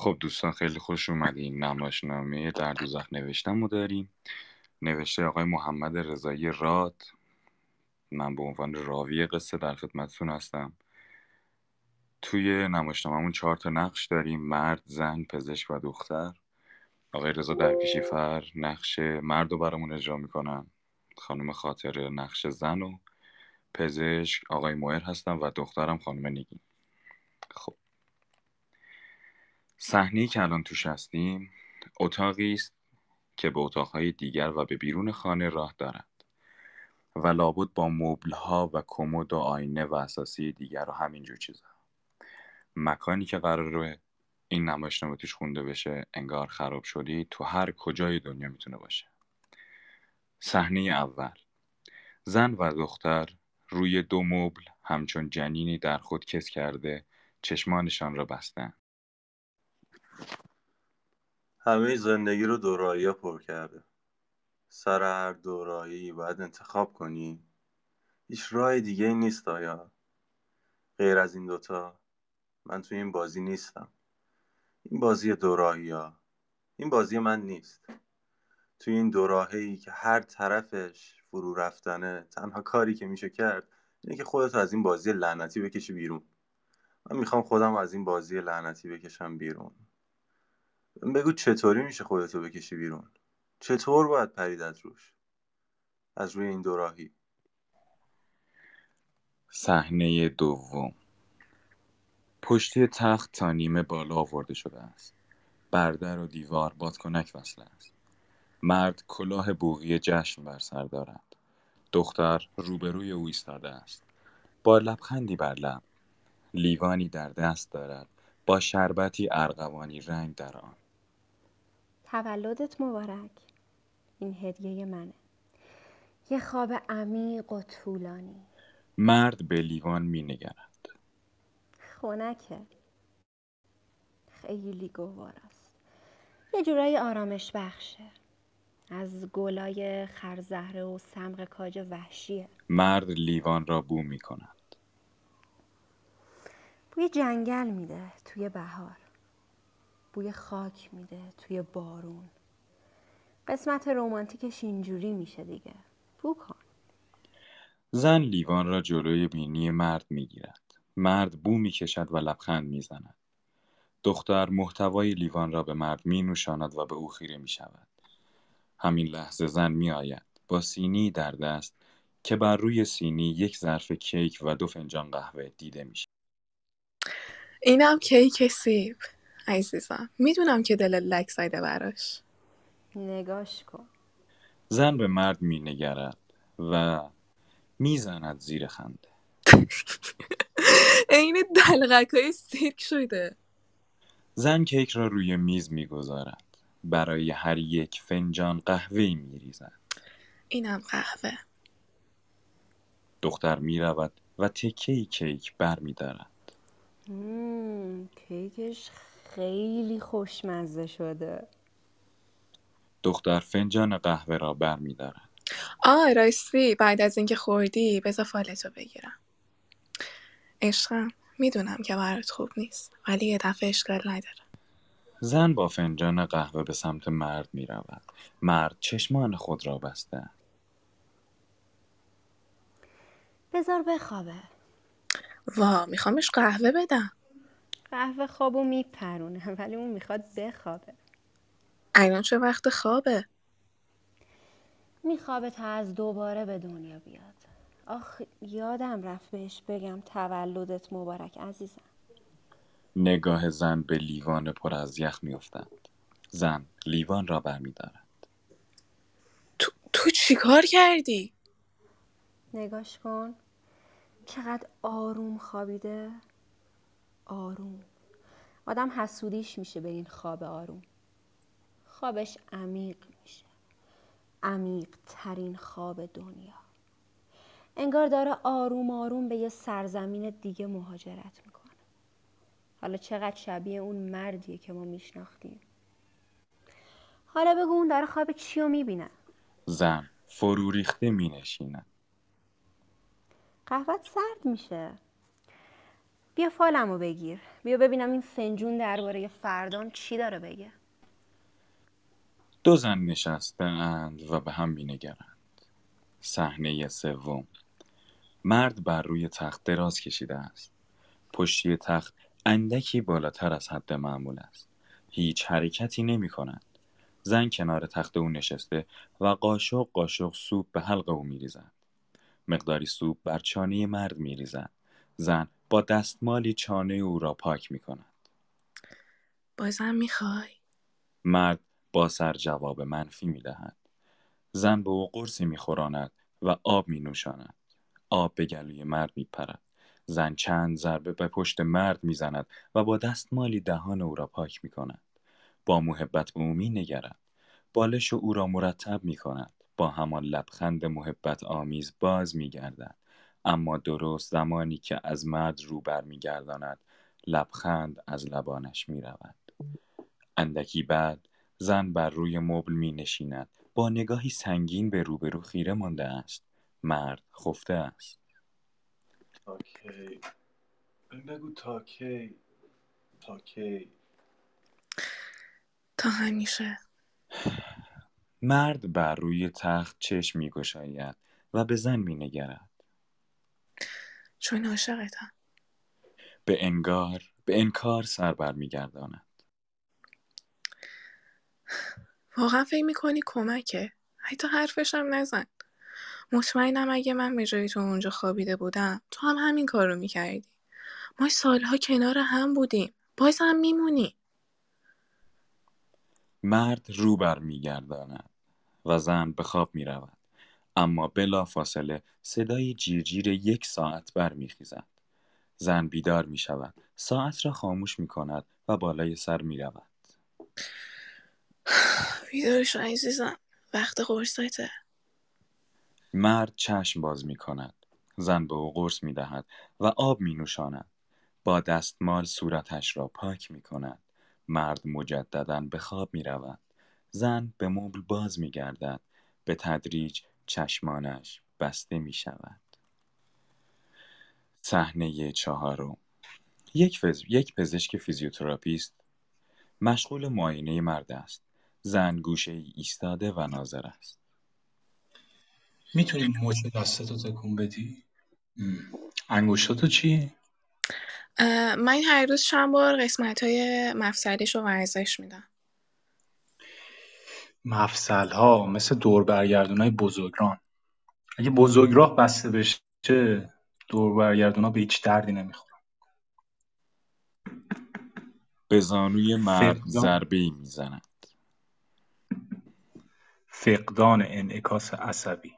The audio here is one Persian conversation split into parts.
خب دوستان خیلی خوش اومدین. نمایشنامه در دوزخ نوشتم رو داریم. نوشته آقای محمد رضایی راد. من به عنوان راوی قصه در خدمتتون هستم. توی نمایشنامهمون چهار تا نقش داریم. مرد زن پزشک و دختر. آقای رضا درکشی فر نقش مرد رو برامون اجرا می‌کنن. خانم خاطر نقش زن و پزشک آقای مویر هستم و دخترم خانم نگین. خب. صحنه‌ای که الان توش هستیم اتاقی است که به اتاقهای دیگر و به بیرون خانه راه دارد و لابد با مبلها و کمد و آینه و اساسی دیگر و همینجور چیزا. مکانی که قراره این نمایشنامه توش خونده بشه انگار خراب شدی تو هر کجای دنیا می‌تونه باشه. صحنه اول. زن و دختر روی دو مبل همچون جنینی در خود کس کرده چشمانشان را بستن همه زندگی رو دورایی پر کرده. سر هر دورایی باید انتخاب کنی. هیچ راه دیگه نیست آیا. غیر از این دوتا من توی این بازی نیستم. این بازی دوراهی ها. این بازی من نیست. توی این دوراهی که هر طرفش فرو رفتنه تنها کاری که میشه کرد اینه که خودتو از این بازی لعنتی بکشی بیرون. من می‌خوام خودم از این بازی لعنتی بکشم بیرون. بگو چطوری میشه خودتو بکشی بیرون؟ چطور باید پرید از روش؟ از روی این دوراهی صحنه دوم. پشتی تخت تا نیمه بالا آورده شده است. بر در و دیوار بادکنک وصله است. مرد کلاه بوغی جشن بر سر دارد. دختر روبروی او ایستاده است. با لبخندی بر لب. لیوانی در دست دارد. با شربتی ارغوانی رنگ در آن. تولدت مبارک. این هدیه منه. یه خواب عمیق و طولانی. مرد به لیوان می نگرد. خونکه خیلی گوار است. یه جورایی آرامش بخشه. از گلای خرزهره و سمق کاج وحشیه. مرد لیوان را بو می کند. بوی جنگل میده توی بهار. بوی خاک میده توی بارون. قسمت رومانتیکش اینجوری میشه دیگه. بو کن. زن لیوان را جلوی بینی مرد می گیرد مرد بو می کشد و لبخند می زند دختر محتوای لیوان را به مرد می نوشاند و به او خیره می شود همین لحظه زن می آید با سینی در دست که بر روی سینی یک ظرف کیک و دو فنجان قهوه دیده می شود اینم کیک سیب. عزیزم می‌دونم که دلت لک زده براش. نگاش کن. زن به مرد می نگرد و می‌زند زیر خنده. عین دلغک های سیرک شده. زن کیک را روی میز می‌گذارد. برای هر یک فنجان قهوه می ریزد اینم قهوه. دختر می رود و تکه کیک بر می دارد. مم، کیکش خیلی خوشمزه شده دختر فنجان قهوه را بر می دارد. آه راستی بعد از اینکه خوردی بذار فالتو بگیرم عشقم می‌دونم که برات خوب نیست ولی یه دفعه اشکال نداره زن با فنجان قهوه به سمت مرد می رود. مرد چشمان خود را بسته. بذار بخوابه وا میخوامش قهوه بدم قهوه خوابو میپرونه ولی اون می‌خواد بخوابه الان چه وقت خوابه میخوابه تا از دوباره به دنیا بیاد آخ یادم رفت بهش بگم تولدت مبارک عزیزم نگاه زن به لیوان پر از یخ می افتد. زن لیوان را بر می دارد. تو, تو چیکار کردی؟ نگاش کن چقدر آروم خوابیده. آروم. آدم حسودیش میشه به این خواب آروم. خوابش عمیق میشه. عمیق ترین خواب دنیا. انگار داره آروم آروم به یه سرزمین دیگه مهاجرت می‌کنه. حالا چقدر شبیه اون مردیه که ما میشناختیم. حالا بگو اون داره خواب چی رو می‌بینه؟ زن. فرو ریخته می نشیند. قهوت سرد میشه. بیا فالمو بگیر. بیا ببینم این فنجون درباره فردام چی داره بگه. دو زن نشستهاند و به هم مینگرند صحنه سوم. مرد بر روی تخت دراز کشیده است. پشتی تخت اندکی بالاتر از حد معمول است. هیچ حرکتی نمی کند زن کنار تخت او نشسته و قاشق قاشق سوپ به حلق او میریزد. مقداری سوپ بر چانه مرد میریزد زن با دستمالی چانه او را پاک می کند بازم می‌خوای مرد با سر جواب منفی می دهد. زن به او قرصی می خوراند و آب می نوشاند. آب به گلوی مرد می پرد. زن چند ضربه به پشت مرد می زند و با دستمالی دهان او را پاک می کند. با محبت به او می نگرد. بالش او را مرتب می کند. با همان لبخند محبت آمیز باز می گردد. اما درست زمانی که از مرد رو بر می گرداند لبخند از لبانش می رود. اندکی بعد زن بر روی مبل می نشیند. با نگاهی سنگین به روبرو خیره مانده است. مرد خفته است. تاکی بگو تاکی تاکی تا همیشه مرد بر روی تخت چشم می گشاید و به زن می نگرد. چون عاشقتم. به انگار به انکار سر بر می گرداند. واقعا فکر می‌کنی کمکه؟ حتی حرفش هم نزن. مطمئنم اگه من به جای تو اونجا خوابیده بودم تو هم همین کار رو می‌کردی. ما سالها کنار هم بودیم. باز هم میمونی. مرد رو بر می گرداند و زن به خواب می رود. اما بلا فاصله صدای جیرجیر یک ساعت بر می خیزد. زن بیدار می شود. ساعت را خاموش می کند و بالای سر می رود. بیدار شو عزیزم وقت قرصته مرد چشم باز می کند. زن به او قرص می دهد و آب می نوشاند. با دستمال صورتش را پاک می کند. مرد مجددا به خواب می رود. زن به مبل باز می گردد. به تدریج چشمانش بسته می شود. صحنه چهارم یک, فز... یک پزشک فیزیوتراپیست مشغول معاینه مرد است. زن گوشه ای ایستاده و ناظر است. می‌تونی مچ دستتو تکون بدی؟ انگشتاتو چی؟ من هر روز چند بار قسمت های مفصلیش رو ورزش میدم. مفصل ها مثل دور برگردون های بزرگراهن. اگه بزرگراه بسته بشه دور برگردون ها به هیچ دردی نمی‌خورن. به زانوی مرد فقدان ضربه ای می زند. فقدان انعکاس عصبی.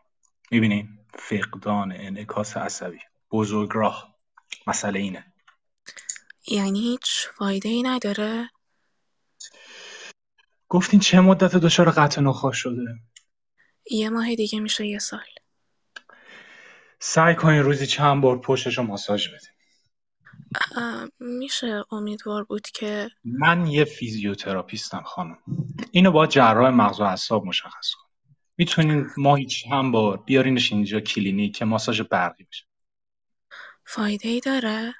می‌بینین فقدان انعکاس عصبی. بزرگراه. مسئله اینه. یعنی هیچ فایده ای نداره؟ گفتین چه مدت دچار قطع نخاع شده؟ یه ماه دیگه میشه یه سال. سعی کنین روزی چند بار پشتش رو ماساژ بدین. میشه امیدوار بود که من یه فیزیوتراپیستم خانم. اینو با جراح مغز و اعصاب مشخص کنه می‌تونین ماهی چند بار بیارینش اینجا کلینیک که ماساژ برقی بشه. فایده ای داره؟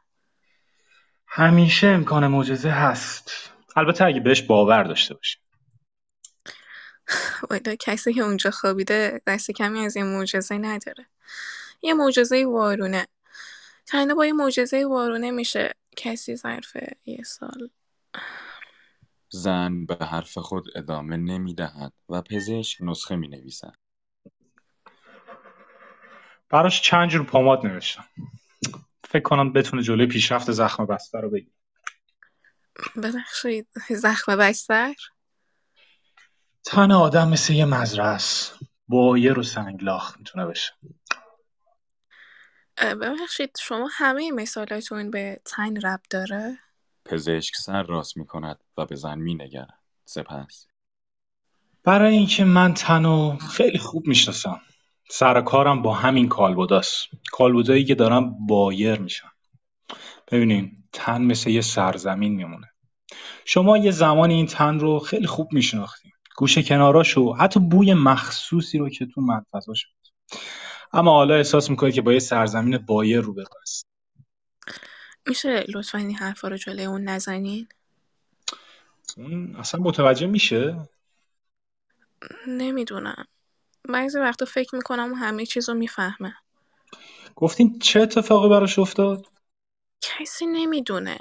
همیشه امکان معجزه هست. البته اگه بهش باور داشته باشی. والا کسی که اونجا خوابیده دست کمی از یه معجزه نداره. یه معجزه وارونه. تنها با یه معجزه وارونه میشه کسی ظرف یه سال. زن به حرف خود ادامه نمی دهد و پزشک نسخه می نویسد. براش چند جور پماد نوشتم. فکر کنم بتونه جلوی پیشرفت زخم بسته رو بگیره. ببخشید زخم بستر؟ تن آدم مثل یه مزرعه است. بایر و سنگلاخ می‌تونه بشه. ببخشید شما همه مثالاتون به تن رب داره؟ پزشک سر راست می کند و به زن می نگرد. سپس. برای اینکه من تنو خیلی خوب می‌شناسم. سر کارم با همین کالبداست کالبدایی که دارم بایر میشن. ببینین تن مثل یه سرزمین میمونه. شما یه زمانی این تن رو خیلی خوب میشناختین. گوشه کناراشو حتی بوی مخصوصی رو که تو منفذاش بود. اما حالا احساس می‌کنه که با یه سرزمین بایر روبرو هست میشه لطفا این حرفا رو جلوی اون نزنین؟ اون اصلا متوجه میشه؟ نمی‌دونم. بعضی وقتا فکر می‌کنم همه چیز رو می‌فهمه. گفتین چه اتفاقی براش افتاد؟ کسی نمی‌دونه.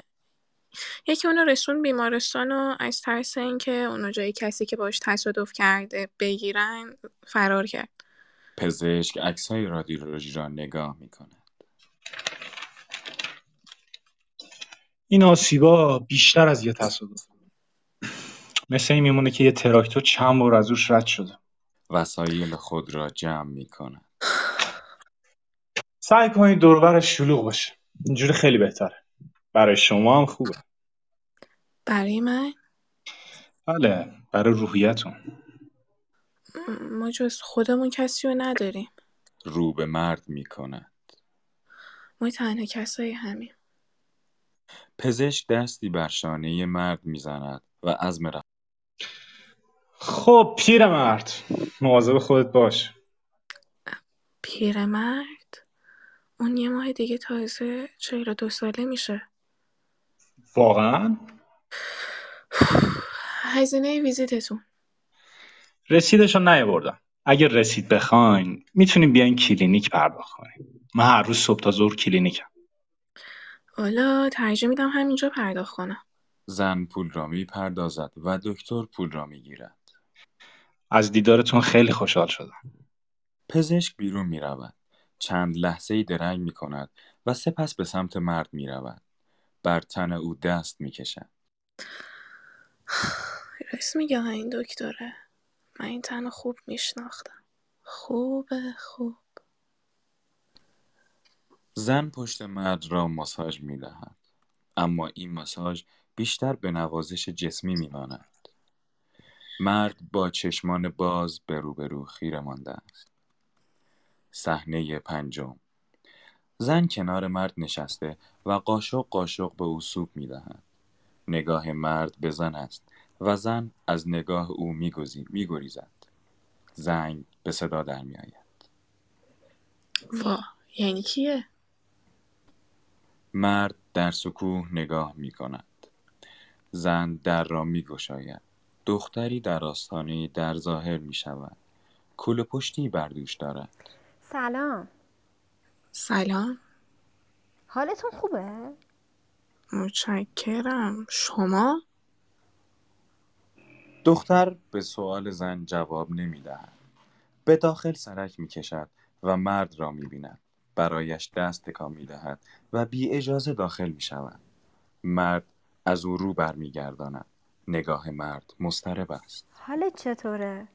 یکی اونو رسون بیمارستان و از ترس اینکه اونو جای کسی که باش تصادف کرده بگیرن فرار کرد. پزشک عکسهای رادیولوژی را نگاه می کند. این آسیبا بیشتر از یه تصادف. مثل این میمونه که یه تراکتور چند بار از روش رد شده. وسایل خود را جمع می کند. سعی کنید دوربرش شلوغ باشه. اینجوری خیلی بهتره. برای شما هم خوبه. برای من؟ بله برای روحیتون. م- ما جز خودمون کسی رو نداریم. رو به مرد می کند. ما تنها کسای همیم. پزشک دستی بر شانه مرد می‌زند و عزم رفت خب پیرمرد. مواظب خودت باش. پیرمرد؟ اون یه ماه دیگه تازه چهل و دو ساله میشه. واقعا؟ هزینه ویزیتتون. رسیدشو نیاوردم. اگه رسید بخواین می‌تونین بیاین کلینیک پرداخت کنیم من هر روز صبح تا ظهر کلینیکم. حالا ترجیح میدم همینجا پرداخت کنم. زن پول را می پردازد و دکتر پول را می گیرد. از دیدارتون خیلی خوشحال شدم پزشک بیرون می رود. چند لحظه ای درنگ می کند و سپس به سمت مرد می رود. بر تن او دست می کشد. راست میگه این دکتره من این تن خوب میشناختم خوبه خوب زن پشت مرد را ماساژ می دهد. اما این ماساژ بیشتر به نوازش جسمی می ماند. مرد با چشمان باز به روبرو خیره مانده است. صحنه پنجم زن کنار مرد نشسته و قاشق قاشق به او سوپ می دهد. نگاه مرد به زن است و زن از نگاه او می گریزد. زنگ به صدا در می آید. وا یعنی کیه مرد در سکوه نگاه می کند. زن در را می گشاید. دختری در آستانه در ظاهر می شود. کل پشتی بر دوش دارد. سلام سلام حالتون خوبه؟ متشکرم شما دختر به سؤال زن جواب نمی دهد. به داخل سرک می کشد و مرد را می بیند. برایش دست تکان می دهد و بی اجازه داخل می شود. مرد از او رو بر می گرداند. نگاه مرد مضطرب است. حالت چطوره؟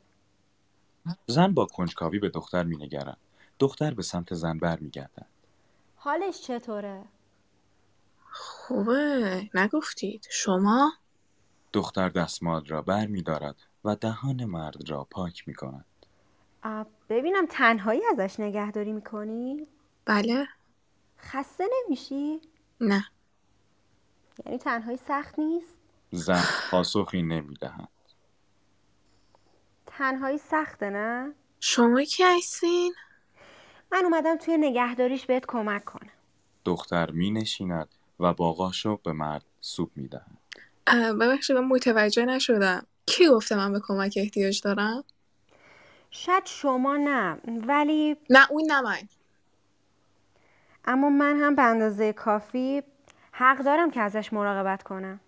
زن با کنجکاوی به دختر می نگرد. دختر به سمت زن بر می گردد. حالش چطوره؟ خوبه نگفتید شما دختر دستمال را بر می دارد و دهان مرد را پاک می کند. آ، ببینم تنهایی ازش نگهداری می‌کنی؟ بله خسته نمیشی؟ نه یعنی تنهایی سخت نیست؟ زن پاسخی نمی دهد. تنهایی سخته نه؟ شما کی هستین من اومدم توی نگهداریش بهت کمک کنم دختر می نشیند و با قاشق به مرد سوپ می دهد. اه، ببخشید من متوجه نشدم کی گفته من به کمک احتیاج دارم شاید شما نه ولی نه اون نه من اما من هم به اندازه کافی حق دارم که ازش مراقبت کنم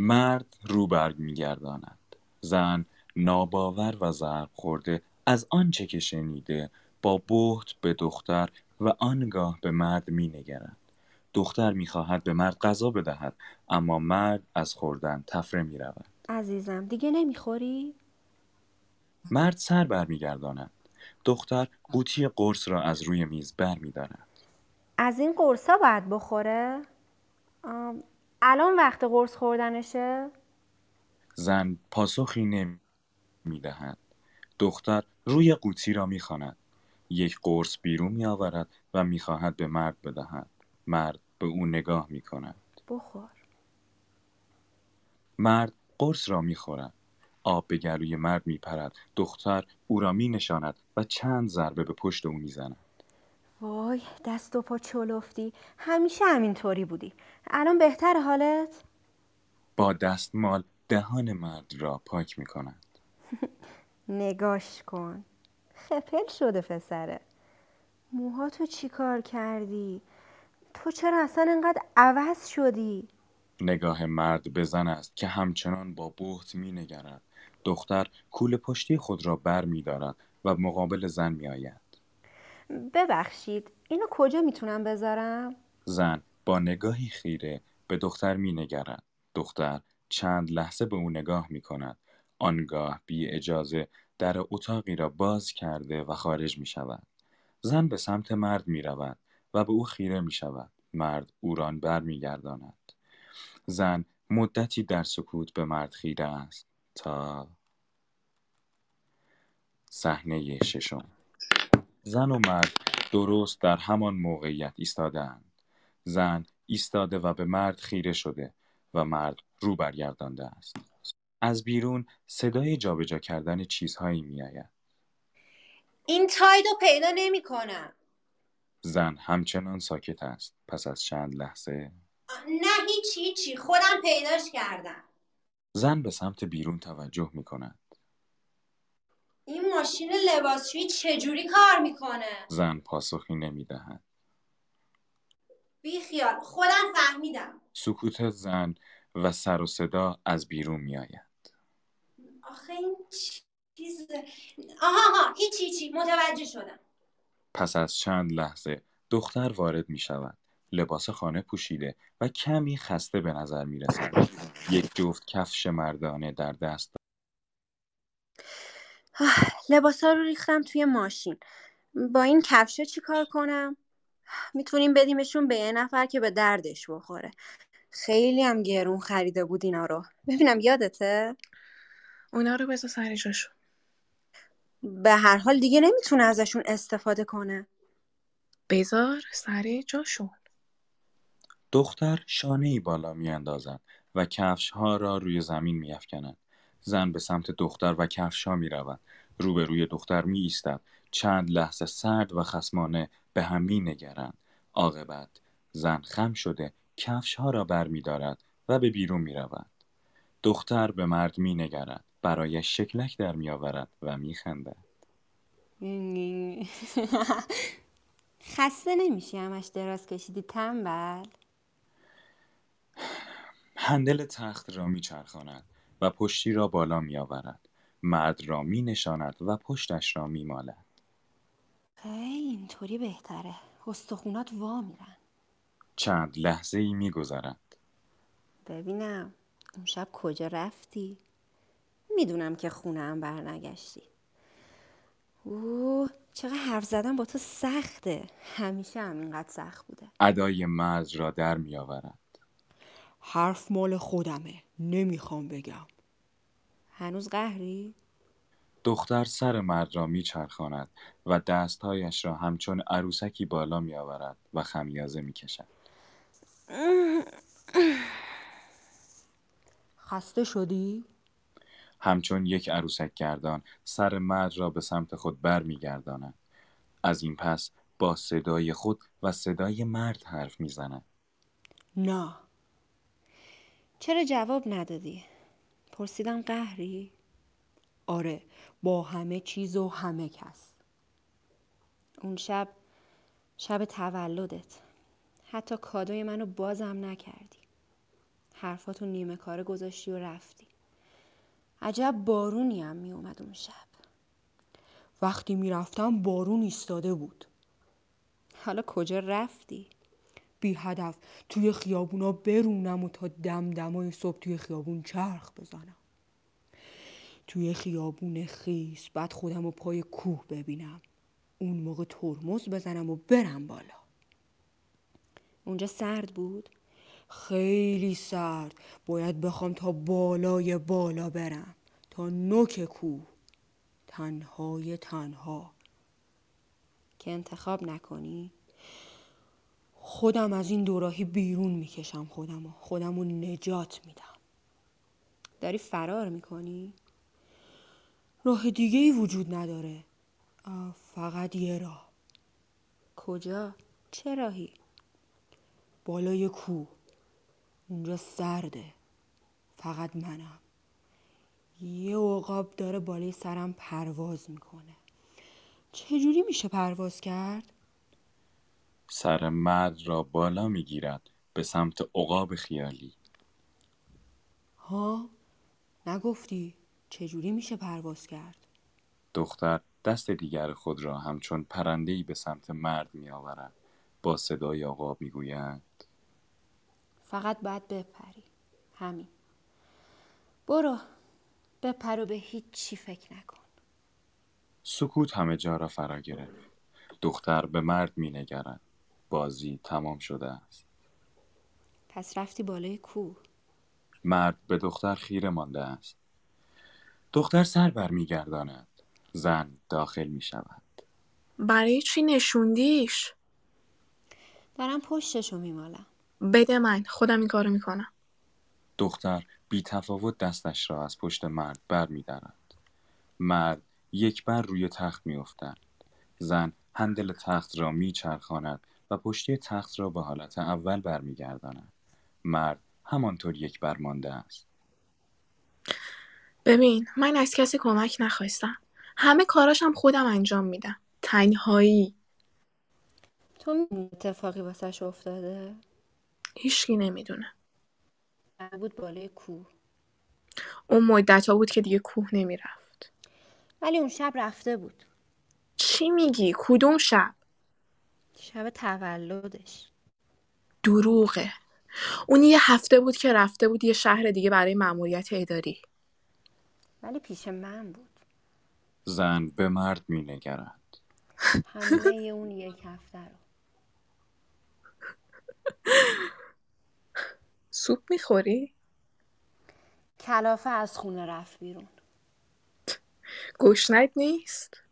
مرد رو برگ میگرداند. زن ناباور و ضرب خورده از آنچه که شنیده با بهت به دختر و آنگاه به مرد مینگرد دختر می‌خواهد به مرد غذا بدهد اما مرد از خوردن تفره می‌رود. عزیزم دیگه نمی‌خوری؟ مرد سر برمیگرداند دختر قوطی قرص را از روی میز برمیدارد. از این قرصا باید بخوره؟ الان وقت قرص خوردنشه؟ زن پاسخی نمی‌دهد. دختر روی قوطی را می‌خواند. یک قرص بیرون میآورد و می‌خواهد به مرد بدهد. مرد به او نگاه می‌کند. بخور. مرد قرص را می‌خورد. آب به گلوی مرد میپرد. دختر او را مینشاند و چند ضربه به پشت او می‌زند. وای دست و پا چلفتی همیشه همینطوری بودی الان بهتر حالت؟ با دستمال دهان مرد را پاک می کند نگاش کن خپل شده پسره موهاتو چی کار کردی؟ تو چرا اصلا انقدر عوض شدی؟ نگاه مرد به زن است که همچنان با بهت می نگرد. دختر کول پشتی خود را بر می دارد و مقابل زن می آید. ببخشید اینو کجا می‌تونم بذارم؟ زن با نگاهی خیره به دختر می نگرد. دختر چند لحظه به او نگاه می کند. آنگاه بی اجازه در اتاقی را باز کرده و خارج می شود. زن به سمت مرد می رود و به او خیره می شود. مرد او را بر می گرداند. زن مدتی در سکوت به مرد خیره است تا صحنه ششم زن و مرد درست در همان موقعیت ایستادهاند. زن ایستاده و به مرد خیره شده و مرد رو برگردانده است. از بیرون صدای جابجا کردن چیزهایی میآید. این تایدو پیدا نمی‌کنم. زن همچنان ساکت است. پس از چند لحظه؟ نه هیچی هیچی. خودم پیداش کردم. زن به سمت بیرون توجه می کند این ماشین لباسشویی چجوری کار می‌کنه؟ زن پاسخی نمی دهد بی خیال. خودم فهمیدم. سکوت زن و سر و صدا از بیرون می آید آخه این چیز آها ها هیچی هیچی متوجه شدم. پس از چند لحظه دختر وارد می شود. لباس خانه پوشیده و کمی خسته به نظر می رسد. یک جفت کفش مردانه در دست لباسا رو ریختم توی ماشین با این کفشه چی کار کنم؟ می‌تونیم بدیمشون به یه نفر که به دردش بخوره خیلی هم گرون خریده بود اینا رو ببینم یادته؟ اونا رو بذار سر جاشون به هر حال دیگه نمی‌تونه ازشون استفاده کنه بذار سر جاشون دختر شانه ای بالا می اندازد و کفش ها را روی زمین می افکند. زن به سمت دختر و کفش ها می رود. روبروی دختر می ایستد. چند لحظه سرد و خسمانه به هم می نگرند. عاقبت زن خم شده کفش ها را بر می دارد و به بیرون می رود. دختر به مرد می نگرد. برایش شکلک در می آورد و می خندد. خسته نمیشی همش دراز کشیدی تنبل هندل تخت را می چرخاند و پشتی را بالا می آورد. مرد را می نشاند و پشتش را می مالد. ای اینطوری بهتره استخونات وا میرن چند لحظه ای می گذرد. ببینم اون شب کجا رفتی؟ می‌دونم که خونه هم برنگشتی اوه چقدر حرف زدن با تو سخته همیشه هم اینقدر سخت بوده ادای مرد را در می آورد. حرف مال خودمه نمی‌خوام بگم هنوز قهری؟ دختر سر مرد را می چرخاند و دستهایش را همچون عروسکی بالا می آورد و خمیازه می کشد. خسته شدی؟ همچون یک عروسک گردان سر مرد را به سمت خود بر می گرداند. از این پس با صدای خود و صدای مرد حرف می زند. نه چرا جواب ندادی؟ پرسیدم قهری؟ آره با همه چیز و همه کس اون شب شب تولدت حتی کادوی منو بازم نکردی حرفاتو نیمه کاره گذاشتی و رفتی عجب بارونی هم می اومد اون شب وقتی می‌رفتم بارون ایستاده بود حالا کجا رفتی؟ بی هدف توی خیابونا برونم و تا دم دمای صبح توی خیابون چرخ بزنم. توی خیابون خیس بعد خودم رو پای کوه ببینم. اون موقع ترمز بزنم و برم بالا. اونجا سرد بود؟ خیلی سرد. باید بخوام تا بالای بالا برم. تا نوک کوه. تنهای تنها. که انتخاب نکنی؟ خودم از این دوراهی بیرون می‌کشم خودمو خودمو نجات میدم داری فرار می‌کنی؟ راه دیگه ای وجود نداره فقط یه راه کجا؟ چه راهی؟ بالای کوه اونجا سرده فقط منم یه عقاب داره بالای سرم پرواز می‌کنه چجوری میشه پرواز کرد؟ سر مرد را بالا می‌گیرد به سمت عقاب خیالی. ها؟ نگفتی چجوری میشه پرواز کرد؟ دختر دست دیگر خود را همچون پرنده‌ای به سمت مرد میآورد. با صدای عقاب می‌گوید. فقط باید بپری. همین. برو. بپر و به هیچ چی فکر نکن. سکوت همه جا را فرا گرفت. دختر به مرد مینگرد. بازی تمام شده است. پس رفتی بالای کوه. مرد به دختر خیره مانده است. دختر سر برمیگرداند زن داخل می شود. برای چی نشوندیش؟ دارم پشتشو میمالم. بده من خودم این کارو می‌کنم. دختر بی تفاوت دستش را از پشت مرد بر می دارد. مرد یک بر روی تخت می افتد. زن هندل تخت را می چرخاند. و پشتی تخت را به حالت اول برمیگرداند. مرد همانطور یک بر مانده است. ببین من از کسی کمک نخواستم. همه کاراشم خودم انجام میدم. تنهایی. تو می‌دونی اتفاقی واسش افتاده؟ هیچکی نمی‌دونه. بود بالای کوه. اون مدت ها بود که دیگه کوه نمی‌رفت. ولی اون شب رفته بود. چی میگی؟ کدوم شب؟ شب تولدش. دروغه. اون یه هفته بود که رفته بود یه شهر دیگه برای مأموریت اداری. ولی پیش من بود. زن به مرد می نگرد. همه اون یک هفته رو. سوپ می‌خوری؟ کلافه از خونه رفت بیرون. گشنت نیست؟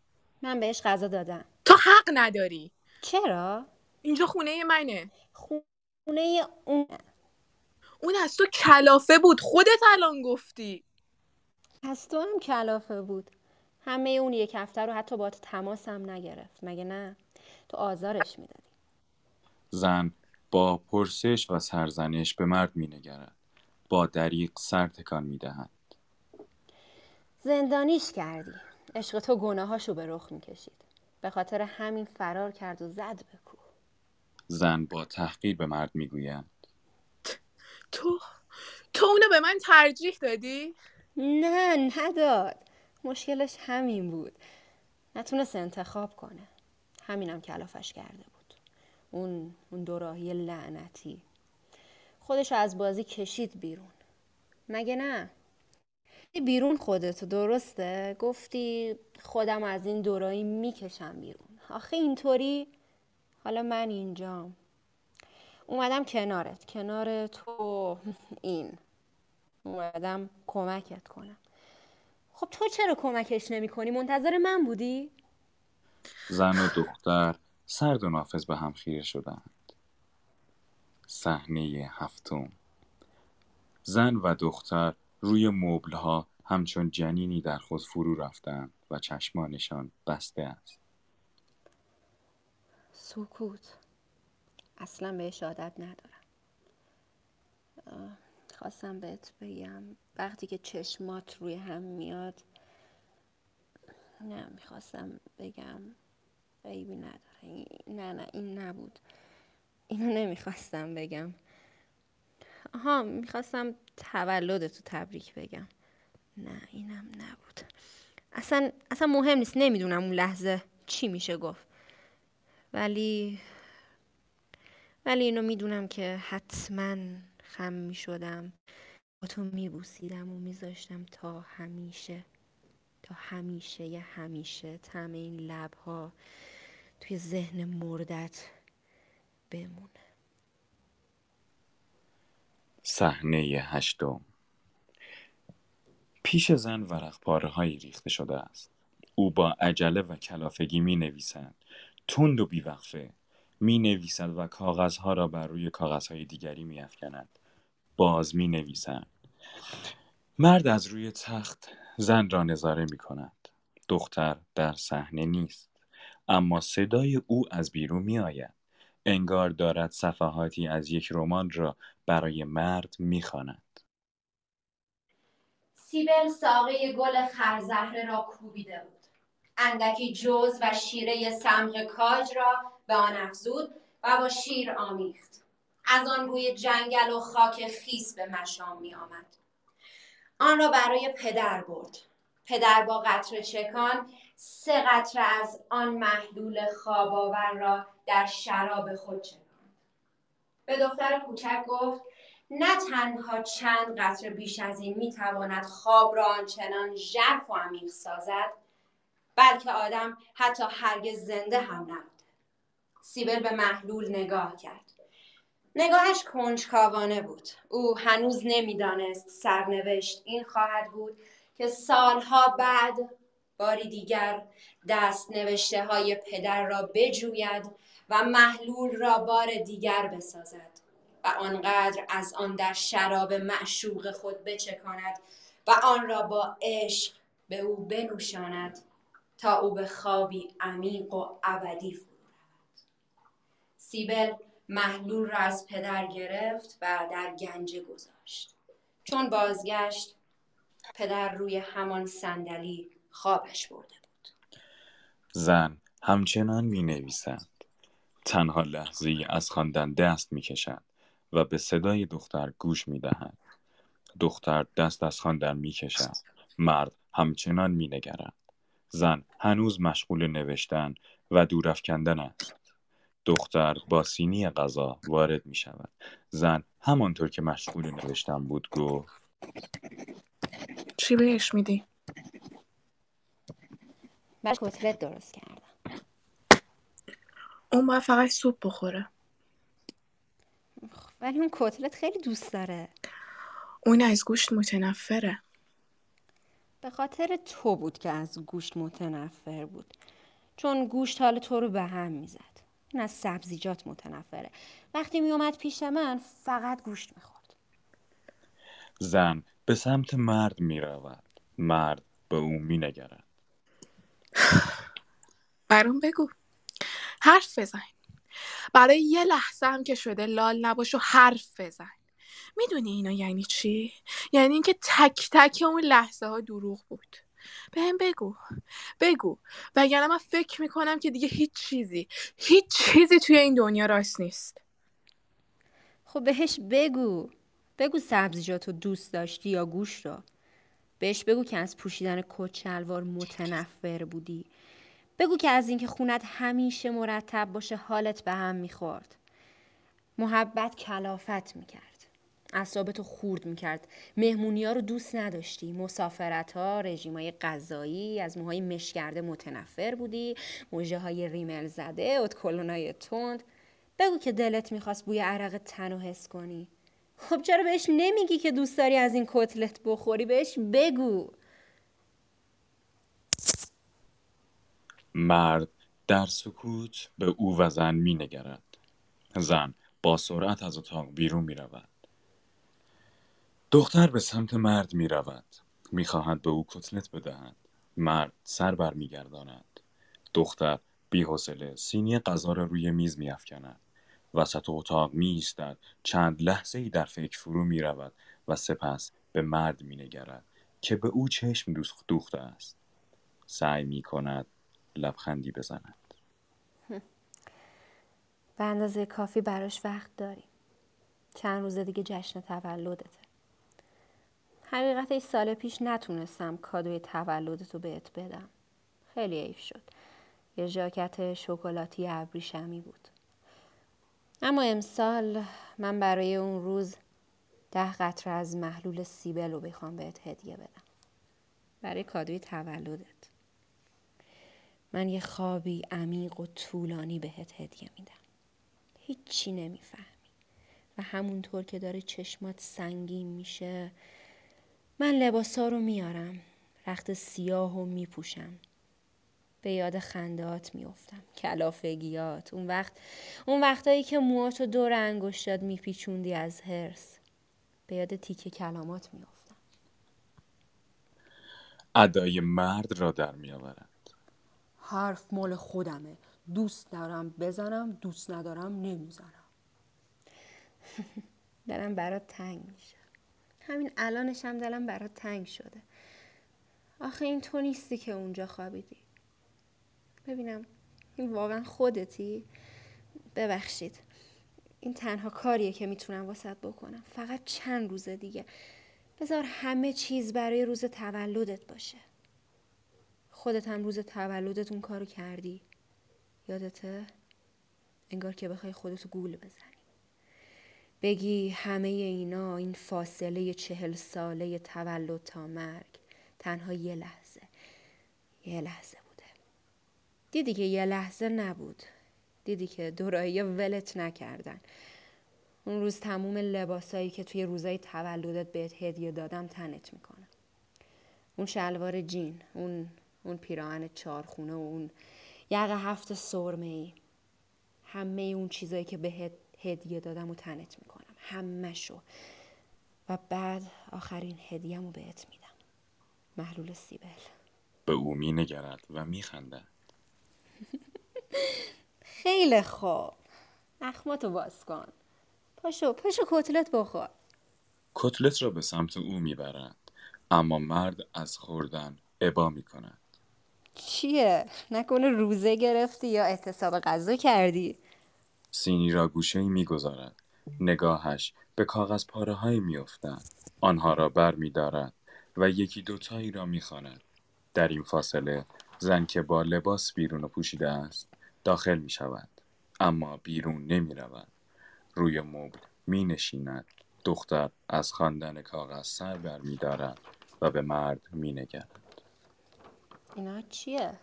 من بهش غذا دادم. تو حق نداری. چرا؟ اینجا خونه منه. خونه اون. اون از تو کلافه بود. خودت الان گفتی. از تو هم کلافه بود. همه اون یک هفته رو حتی با تماس هم نگرفت. مگه نه؟ تو آزارش می‌دادی. زن با پرسش و سرزنش به مرد می نگرد. با دریق سر تکان می دهد. زندانیش کردی. عشق تو گناهاشو به رخ می‌کشید. به خاطر همین فرار کرد و زد به کوه. زن با تحقیر به مرد می گوید. تو تو اونو به من ترجیح دادی؟ نه نداد. مشکلش همین بود. نتونست انتخاب کنه. همینم کلافش کرده بود. اون اون دوراهی لعنتی. خودشو از بازی کشید بیرون. مگه نه؟ بیرون خودتو درسته؟ گفتی خودم از این دوراهی می‌کشم بیرون. آخه اینطوری؟ حالا من اینجام. اومدم کنارت. کنار تو این. اومدم کمکت کنم. خب تو چرا کمکش نمی کنی؟ منتظر من بودی؟ زن و دختر سرد و نافذ به هم خیره شدند. صحنه هفتم. زن و دختر روی مبلها همچون جنینی در خود فرو رفتند و چشمانشان بسته است. سکوت. اصلا بهش عادت ندارم. خواستم بهت بگم وقتی که چشمات روی هم میاد نه می‌خواستم بگم عیبی نداره. نه نه این نبود. اینو نمی‌خواستم بگم. آها می‌خواستم تولدتو تبریک بگم. نه اینم نبود. اصلا اصلا مهم نیست. نمی‌دونم اون لحظه چی میشه گفت. ولی ولی اینو می‌دونم که حتما خم می‌شدم. با تو میبوسیدم و میذاشتم تا همیشه تا همیشه یه همیشه طعم این لبها توی ذهن مردت بمونه. صحنه هشتم پیش زن ورق پاره هایی ریخته شده است. او با عجله و کلافگی می نویسد. تند و بیوقفه می نویسد و کاغذها را بر روی کاغذهای دیگری می افکند. باز می نویسد. مرد از روی تخت زن را نظاره می کند. دختر در صحنه نیست. اما صدای او از بیرون می آید. انگار دارد صفحاتی از یک رمان را برای مرد می خاند. سیبل ساقه گل خرزهره را کوبیده بود. اندکی جوز و شیره سمق کاج را به آن افزود و با شیر آمیخت. از آن بوی جنگل و خاک خیس به مشام می آمد. آن را برای پدر برد. پدر با قطر چکان سه قطره از آن محلول خواباور را در شراب خود چکاند. به دختر کوچک گفت نه تنها چند قطره بیش از این می‌تواند خواب را آنچنان ژرف و عمیق سازد بلکه آدم حتی هرگز زنده هم نبوده سیبل به محلول نگاه کرد. نگاهش کنجکاوانه بود. او هنوز نمی‌دانست سرنوشت این خواهد بود که سالها بعد باری دیگر دست نوشته های پدر را بجوید و محلول را بار دیگر بسازد و آنقدر از آن در شراب معشوق خود بچکاند و آن را با عشق به او بنوشاند تا او به خوابی عمیق و ابدی فرو رود. سیبل محلول را از پدر گرفت و در گنجه گذاشت. چون بازگشت پدر روی همان صندلی خوابش برده بود. زن همچنان می نویسد. تنها لحظه ای از خواندن دست می کشد و به صدای دختر گوش می دهد. دختر دست از خواندن می کشد. مرد همچنان می نگرد. زن هنوز مشغول نوشتن و دورافکندن است. دختر با سینی غذا وارد می شود. زن همانطور که مشغول نوشتن بود گفت چی بهش میدی؟ براش کتلت درست کردم اون باید فقط سوپ بخوره. ولی اون کتلت خیلی دوست داره. اون از گوشت متنفره. به خاطر تو بود که از گوشت متنفر بود. چون گوشت حال تو رو به هم می‌زد. اون از سبزیجات متنفره. وقتی میومد پیش من فقط گوشت می‌خورد. زن به سمت مرد می رود. مرد به او می نگرد. برام بگو. حرف بزن. برای یه لحظه هم که شده لال نباش و حرف بزن. می‌دونی اینا یعنی چی؟ یعنی اینکه تک تک اون لحظه ها دروغ بود. بهم بگو. بگو. وگرنه من فکر می‌کنم که دیگه هیچ چیزی هیچ چیزی توی این دنیا راست نیست. خب بهش بگو. بگو سبزیجات رو دوست داشتی یا گوشت رو. بهش بگو که از پوشیدن کت شلوار متنفر بودی. بگو که از اینکه خونت همیشه مرتب باشه حالت به هم می‌خورد. محبت کلافت می‌کرد. اعصابتو خورد می‌کرد. مهمونی ها رو دوست نداشتی. مسافرت ها رژیم های غذایی از موهای مشکرده متنفر بودی موجه های ریمل زده اتکلونای تند. بگو که دلت می‌خواست بوی عرق تن رو حس کنی. خب چرا بهش نمیگی که دوست داری از این کتلت بخوری؟ بهش بگو. مرد در سکوت به او و زن می نگرد. زن با سرعت از اتاق بیرون می رود. دختر به سمت مرد می رود. می خواهد به او کتلت بدهد. مرد سر بر می گرداند. دختر بی حوصله سینی غذا را روی میز می افکند. وسط اتاق می ایستد. چند لحظه ای در فکر فرو می رود و سپس به مرد می نگرد که به او چشم دوخ- دوخته است. سعی می کند لبخندی بزند. به اندازه کافی براش وقت داریم چند روز دیگه جشن تولدته. حقیقتش سال پیش نتونستم کادوی تولدتو بهت بدم. خیلی حیف شد. یه ژاکت شکلاتی ابریشمی بود. اما امسال من برای اون روز ده قطره از محلول سیبل رو بخوام بهت هدیه بدم. برای کادوی تولدت. من یه خوابی عمیق و طولانی بهت هدیه میدم. هیچی نمی‌فهمی. و همونطور که داره چشمات سنگین میشه من لباسا رو میارم رخت سیاه و میپوشم. به یاد خندهات میافتم. کلافگیات. اون وقت اون وقتایی که موهاتو دور انگشتات میپیچوندی از هرس به یاد تیکه کلامات میافتم. ادای مرد را در می آورد. حرف مال خودمه. دوست دارم بزنم دوست ندارم نمی‌زنم. دلم برات تنگ میشه همین الانش هم دلم برات تنگ شده. آخه این تو نیستی که اونجا خوابیدی. ببینم این واقعا خودتی؟ ببخشید. این تنها کاریه که می‌تونم واسط بکنم. فقط چند روز دیگه. بذار همه چیز برای روز تولدت باشه. خودت هم روز تولدت اون کارو کردی. یادته؟ انگار که بخوای خودتو گول بزنی. بگی همه اینا این فاصله چهل ساله تولد تا مرگ تنها یه لحظه. یه لحظه بوده. دیدی که یه لحظه نبود. دیدی که دورایی ولت نکردن. اون روز تموم لباسایی که توی روزای تولدت بهت هدیه دادم تنت می‌کنم. اون شلوار جین اون اون پیراهن چارخونه و اون یقه هفت سرمه ای. همه اون چیزایی که بهت هدیه دادم و تنت می‌کنم. همه شو و بعد آخرین هدیه‌مو رو بهت میدم. محلول سیبل. به او مینگرد و میخندد. خیلی خوب. اخماتو باز کن. پاشو پاشو کتلت بخور. کتلت را به سمت او می‌برد. اما مرد از خوردن ابا می‌کند. چیه؟ نکنه روزه گرفتی یا اعتصاب غذا کردی؟ سینی را گوشه می‌گذارد. نگاهش به کاغذ پاره های میافتند آنها را بر می دارد و یکی دوتایی را می‌خواند. در این فاصله زن که با لباس بیرون پوشیده است داخل می شود اما بیرون نمی رود روی مبل می نشیند دختر از خواندن کاغذ سر بر می دارد و به مرد می نگرد. اینا چیه؟